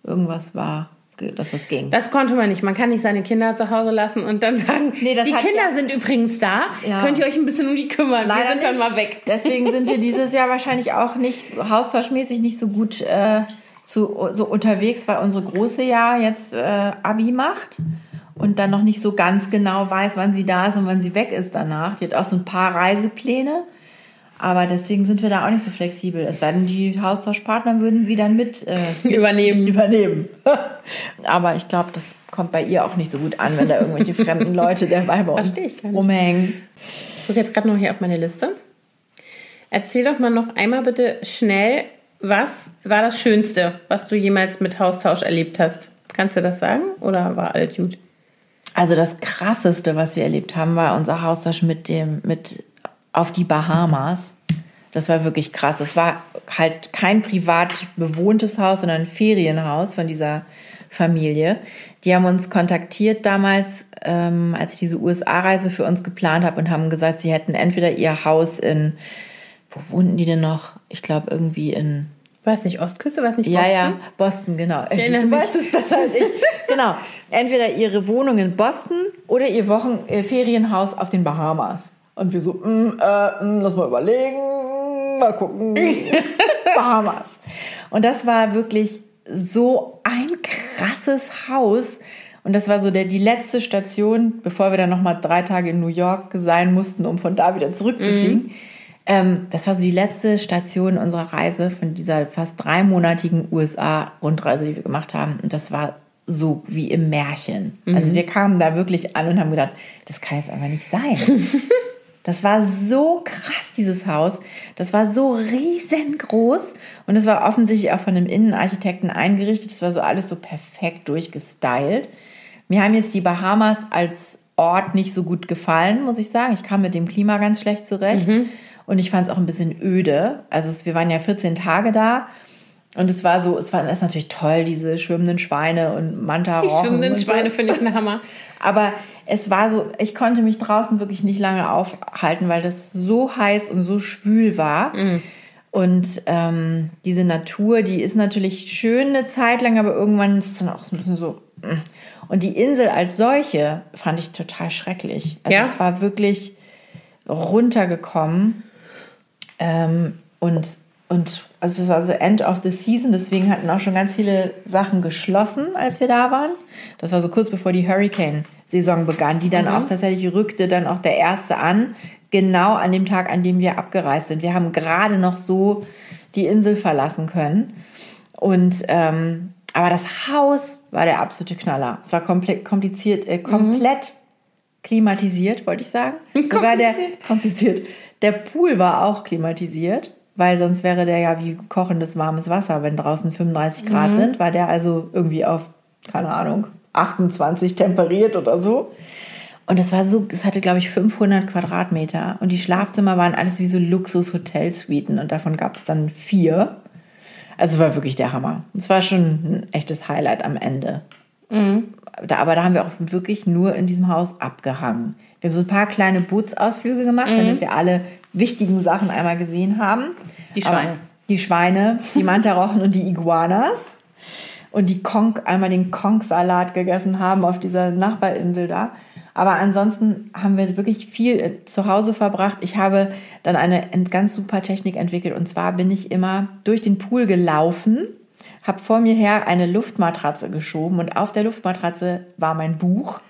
Irgendwas war, dass das ging. Das konnte man nicht. Man kann nicht seine Kinder zu Hause lassen und dann sagen, Nee, die Kinder ja- sind übrigens da. Ja. Könnt ihr euch ein bisschen um die kümmern? wir sind dann nicht. mal weg. Deswegen sind wir dieses Jahr wahrscheinlich auch nicht so- austauschmäßig nicht so gut äh, zu, so unterwegs, weil unsere große ja jetzt äh, Abi macht und dann noch nicht so ganz genau weiß, wann sie da ist und wann sie weg ist danach. Die hat auch so ein paar Reisepläne. Aber deswegen sind wir da auch nicht so flexibel. Es sei denn, die Austauschpartner würden sie dann mit äh, [LAUGHS] Übernehmen. übernehmen. [LAUGHS] Aber ich glaube, das kommt bei ihr auch nicht so gut an, wenn da irgendwelche fremden Leute derweil bei uns ich rumhängen. Ich gucke jetzt gerade noch hier auf meine Liste. Erzähl doch mal noch einmal bitte schnell, was war das Schönste, was du jemals mit Haustausch erlebt hast? Kannst du das sagen? Oder war alles gut? Also das krasseste, was wir erlebt haben, war unser Austausch mit dem, mit auf die Bahamas. Das war wirklich krass. Das war halt kein privat bewohntes Haus, sondern ein Ferienhaus von dieser Familie. Die haben uns kontaktiert damals, ähm, als ich diese USA-Reise für uns geplant habe und haben gesagt, sie hätten entweder ihr Haus in, wo wohnten die denn noch? Ich glaube irgendwie in War es nicht Ostküste? War es nicht ja, Boston? ja, Boston, genau. erinnere du mich. weißt es besser als ich. [LAUGHS] genau. Entweder ihre Wohnung in Boston oder ihr Wochen äh, Ferienhaus auf den Bahamas. Und wir so, mm, äh, mm, lass mal überlegen, mal gucken. [LAUGHS] Bahamas. Und das war wirklich so ein krasses Haus. Und das war so der, die letzte Station, bevor wir dann nochmal drei Tage in New York sein mussten, um von da wieder zurückzufliegen. Ähm, das war so die letzte Station unserer Reise von dieser fast dreimonatigen USA-Rundreise, die wir gemacht haben. Und das war so wie im Märchen. Also wir kamen da wirklich an und haben gedacht, das kann jetzt einfach nicht sein. [LAUGHS] Das war so krass, dieses Haus. Das war so riesengroß. Und es war offensichtlich auch von einem Innenarchitekten eingerichtet. Das war so alles so perfekt durchgestylt. Mir haben jetzt die Bahamas als Ort nicht so gut gefallen, muss ich sagen. Ich kam mit dem Klima ganz schlecht zurecht. Und ich fand es auch ein bisschen öde. Also es, wir waren ja 14 Tage da. Und es war so, es war das ist natürlich toll, diese schwimmenden Schweine und manta Die schwimmenden Schweine finde ich ein Hammer. aber es war so, ich konnte mich draußen wirklich nicht lange aufhalten, weil das so heiß und so schwül war. Und ähm, diese Natur, die ist natürlich schön eine Zeit lang, aber irgendwann ist es dann auch so ein bisschen so. mm. Und die Insel als solche fand ich total schrecklich. Also Ja? es war wirklich runtergekommen. Ähm, und und also es war so End of the Season, deswegen hatten auch schon ganz viele Sachen geschlossen, als wir da waren. Das war so kurz bevor die Hurricane-Saison begann, die dann mhm. auch tatsächlich rückte dann auch der erste an, genau an dem Tag, an dem wir abgereist sind. Wir haben gerade noch so die Insel verlassen können. Und ähm, aber das Haus war der absolute Knaller. Es war komplett kompliziert, äh, komplett mhm. klimatisiert, wollte ich sagen. [LAUGHS] Sogar der kompliziert. Der Pool war auch klimatisiert weil sonst wäre der ja wie kochendes warmes Wasser, wenn draußen 35 Grad mhm. sind, war der also irgendwie auf, keine Ahnung, 28 temperiert oder so. Und es war so, es hatte glaube ich 500 Quadratmeter und die Schlafzimmer waren alles wie so Luxus-Hotel-Suiten und davon gab es dann vier. Also war wirklich der Hammer. Es war schon ein echtes Highlight am Ende. Mhm. Da, aber da haben wir auch wirklich nur in diesem Haus abgehangen. Wir haben so ein paar kleine Bootsausflüge gemacht, mhm. damit wir alle wichtigen Sachen einmal gesehen haben. Die Schweine. Aber die Schweine, die Mantarochen und die Iguanas. Und die Konk, einmal den Konk-Salat gegessen haben auf dieser Nachbarinsel da. Aber ansonsten haben wir wirklich viel äh, zu Hause verbracht. Ich habe dann eine ganz super Technik entwickelt. Und zwar bin ich immer durch den Pool gelaufen, habe vor mir her eine Luftmatratze geschoben und auf der Luftmatratze war mein Buch.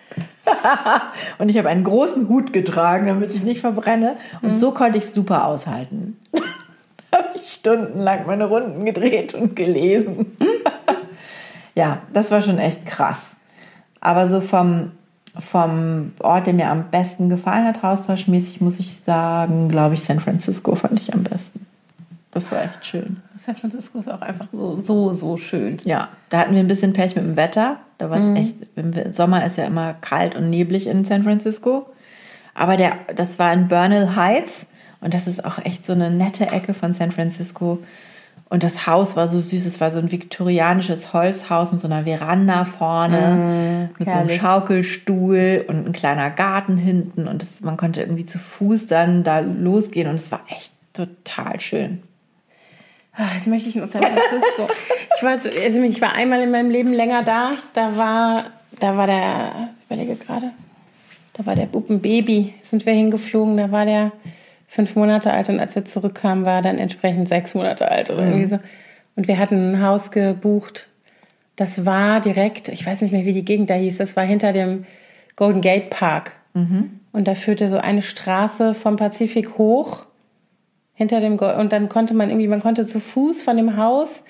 [LAUGHS] und ich habe einen großen Hut getragen, damit ich nicht verbrenne. Und mhm. so konnte ich es super aushalten. [LAUGHS] habe ich stundenlang meine Runden gedreht und gelesen. [LAUGHS] ja, das war schon echt krass. Aber so vom, vom Ort, der mir am besten gefallen hat, austauschmäßig, muss ich sagen, glaube ich, San Francisco fand ich am besten. Das war echt schön. San Francisco ist auch einfach so, so, so schön. Ja, da hatten wir ein bisschen Pech mit dem Wetter. Da war es mhm. echt, im Sommer ist ja immer kalt und neblig in San Francisco. Aber der, das war in Bernal Heights und das ist auch echt so eine nette Ecke von San Francisco. Und das Haus war so süß. Es war so ein viktorianisches Holzhaus mit so einer Veranda vorne, mm, mit so einem Schaukelstuhl und ein kleiner Garten hinten. Und das, man konnte irgendwie zu Fuß dann da losgehen. Und es war echt total schön. Ach, jetzt möchte ich in San Francisco. ich, war, also ich war einmal in meinem Leben länger da. Da war, da war der, ich überlege gerade, da war der Bub ein Baby. Sind wir hingeflogen, da war der fünf Monate alt und als wir zurückkamen, war er dann entsprechend sechs Monate alt oder mhm. irgendwie so. Und wir hatten ein Haus gebucht. Das war direkt, ich weiß nicht mehr, wie die Gegend da hieß, das war hinter dem Golden Gate Park. Mhm. Und da führte so eine Straße vom Pazifik hoch hinter dem Go und dann konnte man irgendwie, man konnte zu Fuß von dem Haus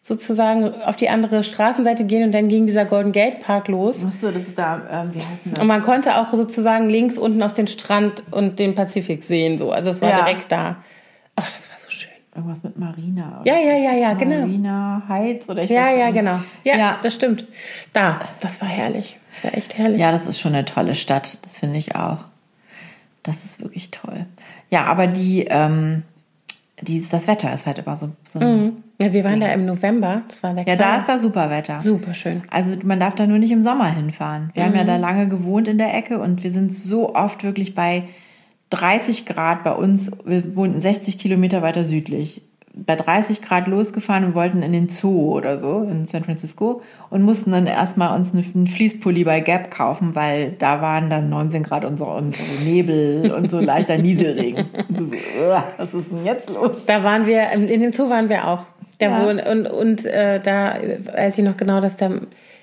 sozusagen auf die andere Straßenseite gehen und dann ging dieser Golden Gate Park los. Achso, das ist da, ähm, wie heißt das? Und man konnte auch sozusagen links unten auf den Strand und den Pazifik sehen, so. Also es war ja. direkt da. Ach, das war so schön. Irgendwas mit Marina. Ja, ja, ja, ja, genau. Marina Heights oder ich Ja, ja, nicht. genau. Ja, ja, das stimmt. Da, das war herrlich. Das war echt herrlich. Ja, das ist schon eine tolle Stadt. Das finde ich auch. Das ist wirklich toll. Ja, aber die, ähm, dieses, das Wetter ist halt immer so. so mhm. Ja, wir waren Ding. da im November. Das war der ja, da ist da super Wetter. Super schön. Also man darf da nur nicht im Sommer hinfahren. Wir mhm. haben ja da lange gewohnt in der Ecke und wir sind so oft wirklich bei 30 Grad bei uns. Wir wohnten 60 Kilometer weiter südlich bei 30 Grad losgefahren und wollten in den Zoo oder so in San Francisco und mussten dann erstmal uns einen Fließpulli bei Gap kaufen, weil da waren dann 19 Grad und so, und so Nebel und so leichter Nieselregen. So, was ist denn jetzt los? Da waren wir, in dem Zoo waren wir auch. Da ja. Wo, und und äh, da weiß ich noch genau, dass da,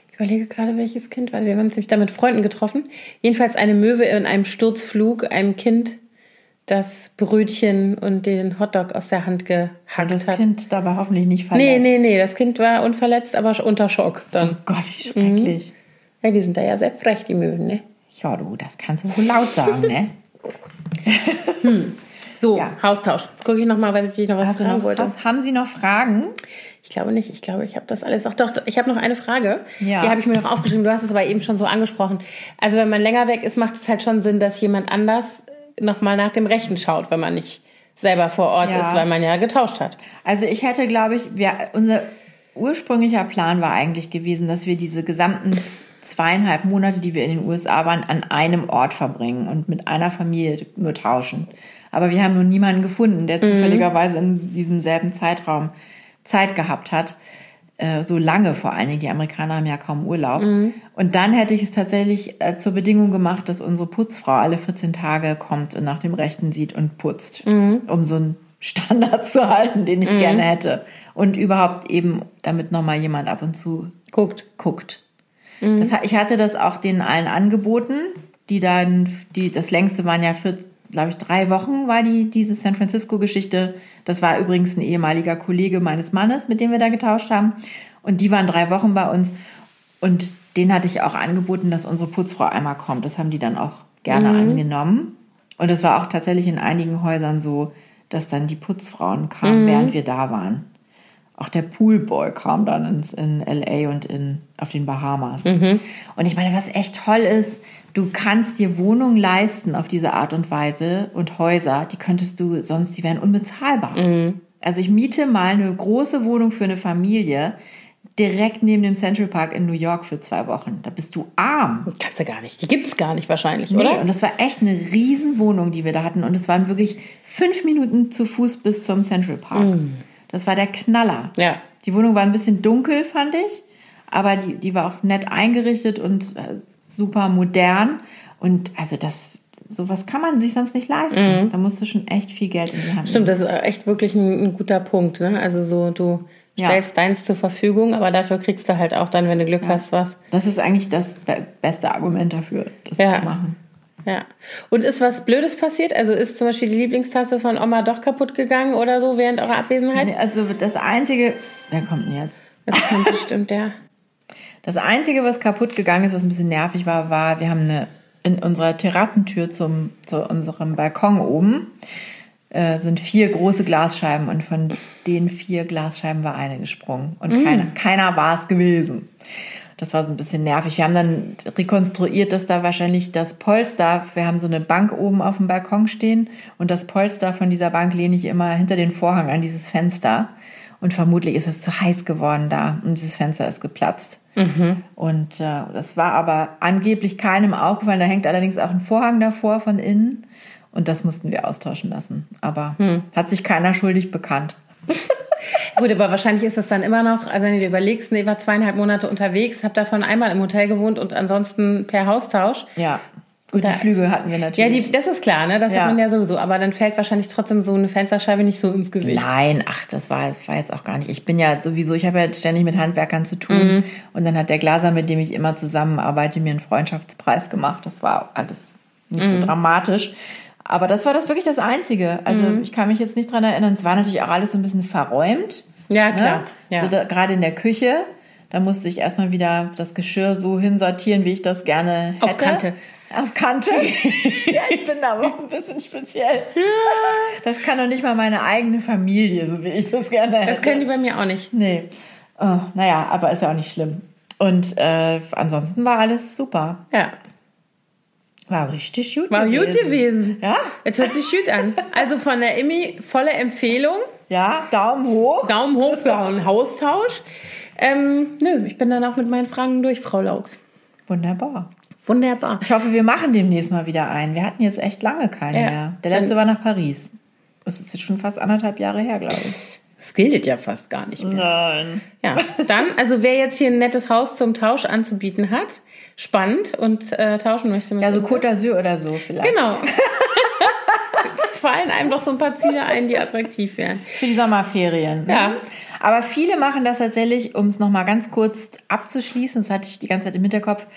ich überlege gerade, welches Kind war. Wir haben uns nämlich da mit Freunden getroffen. Jedenfalls eine Möwe in einem Sturzflug einem Kind das Brötchen und den Hotdog aus der Hand gehackt hat. Das Kind dabei hoffentlich nicht verletzt. Nee, nee, nee, das Kind war unverletzt, aber unter Schock dann. Oh Gott, wie schrecklich. Mhm. Ja, die sind da ja sehr frech, die Möwen, ne? Ja, du, das kannst du wohl laut sagen, ne? [LAUGHS] hm. So, ja. Haustausch. Jetzt gucke ich nochmal, weil ich noch was Hast fragen wollte. Was, haben Sie noch Fragen? Ich glaube nicht. Ich glaube, ich habe das alles. Ach doch, ich habe noch eine Frage. Ja. Die habe ich mir noch aufgeschrieben. Du hast es aber eben schon so angesprochen. Also wenn man länger weg ist, macht es halt schon Sinn, dass jemand anders nochmal nach dem Rechten schaut, wenn man nicht selber vor Ort ja. ist, weil man ja getauscht hat. Also ich hätte, glaube ich, wir, unser ursprünglicher Plan war eigentlich gewesen, dass wir diese gesamten zweieinhalb Monate, die wir in den USA waren, an einem Ort verbringen und mit einer Familie nur tauschen. Aber wir haben nur niemanden gefunden, der mhm. zufälligerweise in diesem selben Zeitraum Zeit gehabt hat. Äh, so lange vor allen Dingen. Die Amerikaner haben ja kaum Urlaub. Mhm. Und dann hätte ich es tatsächlich äh, zur Bedingung gemacht, dass unsere Putzfrau alle 14 Tage kommt und nach dem Rechten sieht und putzt, mhm. um so ein Standard [LAUGHS] zu halten, den ich gerne hätte. Und überhaupt eben, damit nochmal jemand ab und zu Guckt. guckt. Das, ich hatte das auch denen allen angeboten, die dann, die, das längste waren ja für, glaube ich, drei Wochen war die, diese San Francisco-Geschichte. Das war übrigens ein ehemaliger Kollege meines Mannes, mit dem wir da getauscht haben. Und die waren drei Wochen bei uns. Und den hatte ich auch angeboten, dass unsere Putzfrau einmal kommt. Das haben die dann auch gerne angenommen. Und es war auch tatsächlich in einigen Häusern so, dass dann die Putzfrauen kamen, während wir da waren. Auch der Poolboy kam dann ins, in LA und in, auf den Bahamas. Und ich meine, was echt toll ist, du kannst dir Wohnungen leisten auf diese Art und Weise und Häuser, die könntest du sonst, die wären unbezahlbar. Also ich miete mal eine große Wohnung für eine Familie direkt neben dem Central Park in New York für zwei Wochen. Da bist du arm. Kannst du gar nicht. Die gibt's gar nicht wahrscheinlich, Nee, oder? und das war echt eine riesen Wohnung, die wir da hatten. Und es waren wirklich fünf Minuten zu Fuß bis zum Central Park. Das war der Knaller. Ja. Die Wohnung war ein bisschen dunkel, fand ich. Aber die, die war auch nett eingerichtet und äh, super modern. Und also das, sowas kann man sich sonst nicht leisten. Da musst du schon echt viel Geld in die Hand Stimmt, das ist echt wirklich ein, ein guter Punkt. Ne? Also so, du Ja. stellst deins zur Verfügung, aber dafür kriegst du halt auch dann, wenn du Glück hast, was. Das ist eigentlich das be beste Argument dafür, das Ja. zu machen. Ja. Und ist was Blödes passiert? Also ist zum Beispiel die Lieblingstasse von Oma doch kaputt gegangen oder so während eurer Abwesenheit? Also das Einzige, wer kommt denn jetzt? Das kommt bestimmt, ja. Das Einzige, was kaputt gegangen ist, was ein bisschen nervig war, war, wir haben eine in unserer Terrassentür zum, zu unserem Balkon oben äh, sind vier große Glasscheiben und von den vier Glasscheiben war eine gesprungen und keiner, keiner war es gewesen. Das war so ein bisschen nervig. Wir haben dann rekonstruiert, dass da wahrscheinlich das Polster, wir haben so eine Bank oben auf dem Balkon stehen und das Polster von dieser Bank lehne ich immer hinter den Vorhang an dieses Fenster. Und vermutlich ist es zu heiß geworden da und dieses Fenster ist geplatzt. Und äh, das war aber angeblich keinem aufgefallen. Da hängt allerdings auch ein Vorhang davor von innen. Und das mussten wir austauschen lassen. Aber hat sich keiner schuldig bekannt. [LAUGHS] Gut, aber wahrscheinlich ist es dann immer noch, also wenn du dir überlegst, nee, war zweieinhalb Monate unterwegs, hab davon einmal im Hotel gewohnt und ansonsten per Haustausch. Ja. Gut, Da- die Flüge hatten wir Ja, natürlich. die, das ist klar, ne? Das Ja. hat man ja sowieso. Aber dann fällt wahrscheinlich trotzdem so eine Fensterscheibe nicht so ins Gesicht. Nein, ach, das war, das war jetzt auch gar nicht. Ich bin ja sowieso, ich habe ja ständig mit Handwerkern zu tun. Und dann hat der Glaser, mit dem ich immer zusammenarbeite, mir einen Freundschaftspreis gemacht. Das war alles nicht so dramatisch. Aber das war das wirklich das Einzige. Also ich kann mich jetzt nicht dran erinnern. Es war natürlich auch alles so ein bisschen verräumt. Ja, klar. Ne? Ja. So da, gerade in der Küche. Da musste ich erstmal wieder das Geschirr so hinsortieren, wie ich das gerne hätte. Auf Kante. Auf Kante. [LAUGHS] ja, ich bin da auch ein bisschen speziell. Das kann doch nicht mal meine eigene Familie, so wie ich das gerne hätte. das können die bei mir auch nicht. Nee. Oh, naja, aber ist ja auch nicht schlimm. Und äh, ansonsten war alles super. Ja. War richtig gut War gut gewesen. Ja, Es hört sich gut an. Also von der Immi volle Empfehlung. Ja, Daumen hoch. Daumen hoch für einen Haustausch. Ähm, nö, ich bin dann auch mit meinen Fragen durch, Frau Laux. Wunderbar. Wunderbar. Ich hoffe, wir machen demnächst mal wieder einen. Wir hatten jetzt echt lange keine Ja. mehr. Der letzte war nach Paris. Das ist jetzt schon fast anderthalb Jahre her, glaube ich. Das gilt ja fast gar nicht mehr. Nein. Ja, dann, also wer jetzt hier ein nettes Haus zum Tausch anzubieten hat, spannend und äh, tauschen möchte mit Ja, so. Côte d'Azur oder so vielleicht. Genau. [LAUGHS] Fallen einem doch so ein paar Ziele ein, die attraktiv wären. Für die Sommerferien. ne? Ja. Aber viele machen das tatsächlich, um es nochmal ganz kurz abzuschließen, das hatte ich die ganze Zeit im Hinterkopf.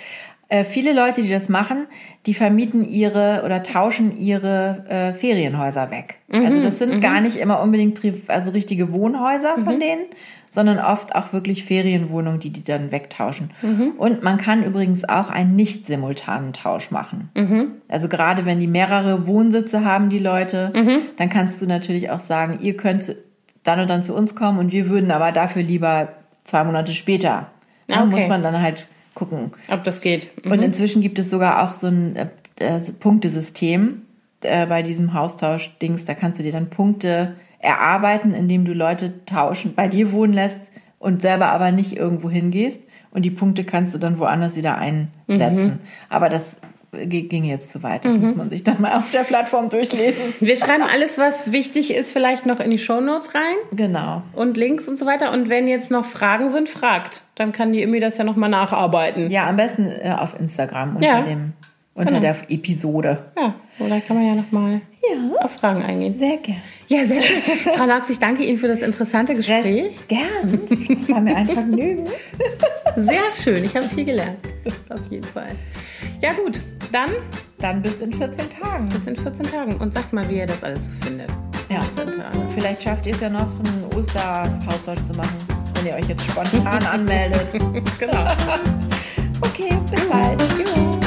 Äh, viele Leute, die das machen, die vermieten ihre oder tauschen ihre äh, Ferienhäuser weg. also das sind gar nicht immer unbedingt also richtige Wohnhäuser von denen, sondern oft auch wirklich Ferienwohnungen, die die dann wegtauschen. Und man kann übrigens auch einen nicht simultanen Tausch machen. Also gerade wenn die mehrere Wohnsitze haben, die Leute, dann kannst du natürlich auch sagen, ihr könnt dann und dann zu uns kommen und wir würden aber dafür lieber zwei Monate später. Da Ah, okay. muss man dann halt gucken. Ob das geht. Und inzwischen gibt es sogar auch so ein äh, äh, Punktesystem äh, bei diesem Haustausch-Dings. Da kannst du dir dann Punkte erarbeiten, indem du Leute tauschen, bei dir wohnen lässt und selber aber nicht irgendwo hingehst. Und die Punkte kannst du dann woanders wieder einsetzen. Aber das ging jetzt zu weit. Das muss man sich dann mal auf der Plattform durchlesen. [LAUGHS] Wir schreiben alles, was wichtig ist, vielleicht noch in die Shownotes rein Genau. und Links und so weiter. Und wenn jetzt noch Fragen sind, fragt. Dann kann die Immi das ja nochmal nacharbeiten. Ja, am besten äh, auf Instagram unter Ja. dem unter Genau. der Episode. Ja, oder kann man ja nochmal Ja. auf Fragen eingehen. Sehr gerne. Ja, sehr schön. [LAUGHS] Frau Laux, ich danke Ihnen für das interessante Gespräch. Gern. Das war mir ein Vergnügen. Sehr schön, ich habe viel gelernt. Auf jeden Fall. Ja gut, dann Dann bis in 14 Tagen. bis in 14 Tagen. Und sagt mal, wie ihr das alles so findet. Ja. 14 Tage. Vielleicht schafft ihr es ja noch, einen Osterhaushalt zu machen, wenn ihr euch jetzt spontan [LAUGHS] anmeldet. Genau. [LAUGHS] Okay, bis bald.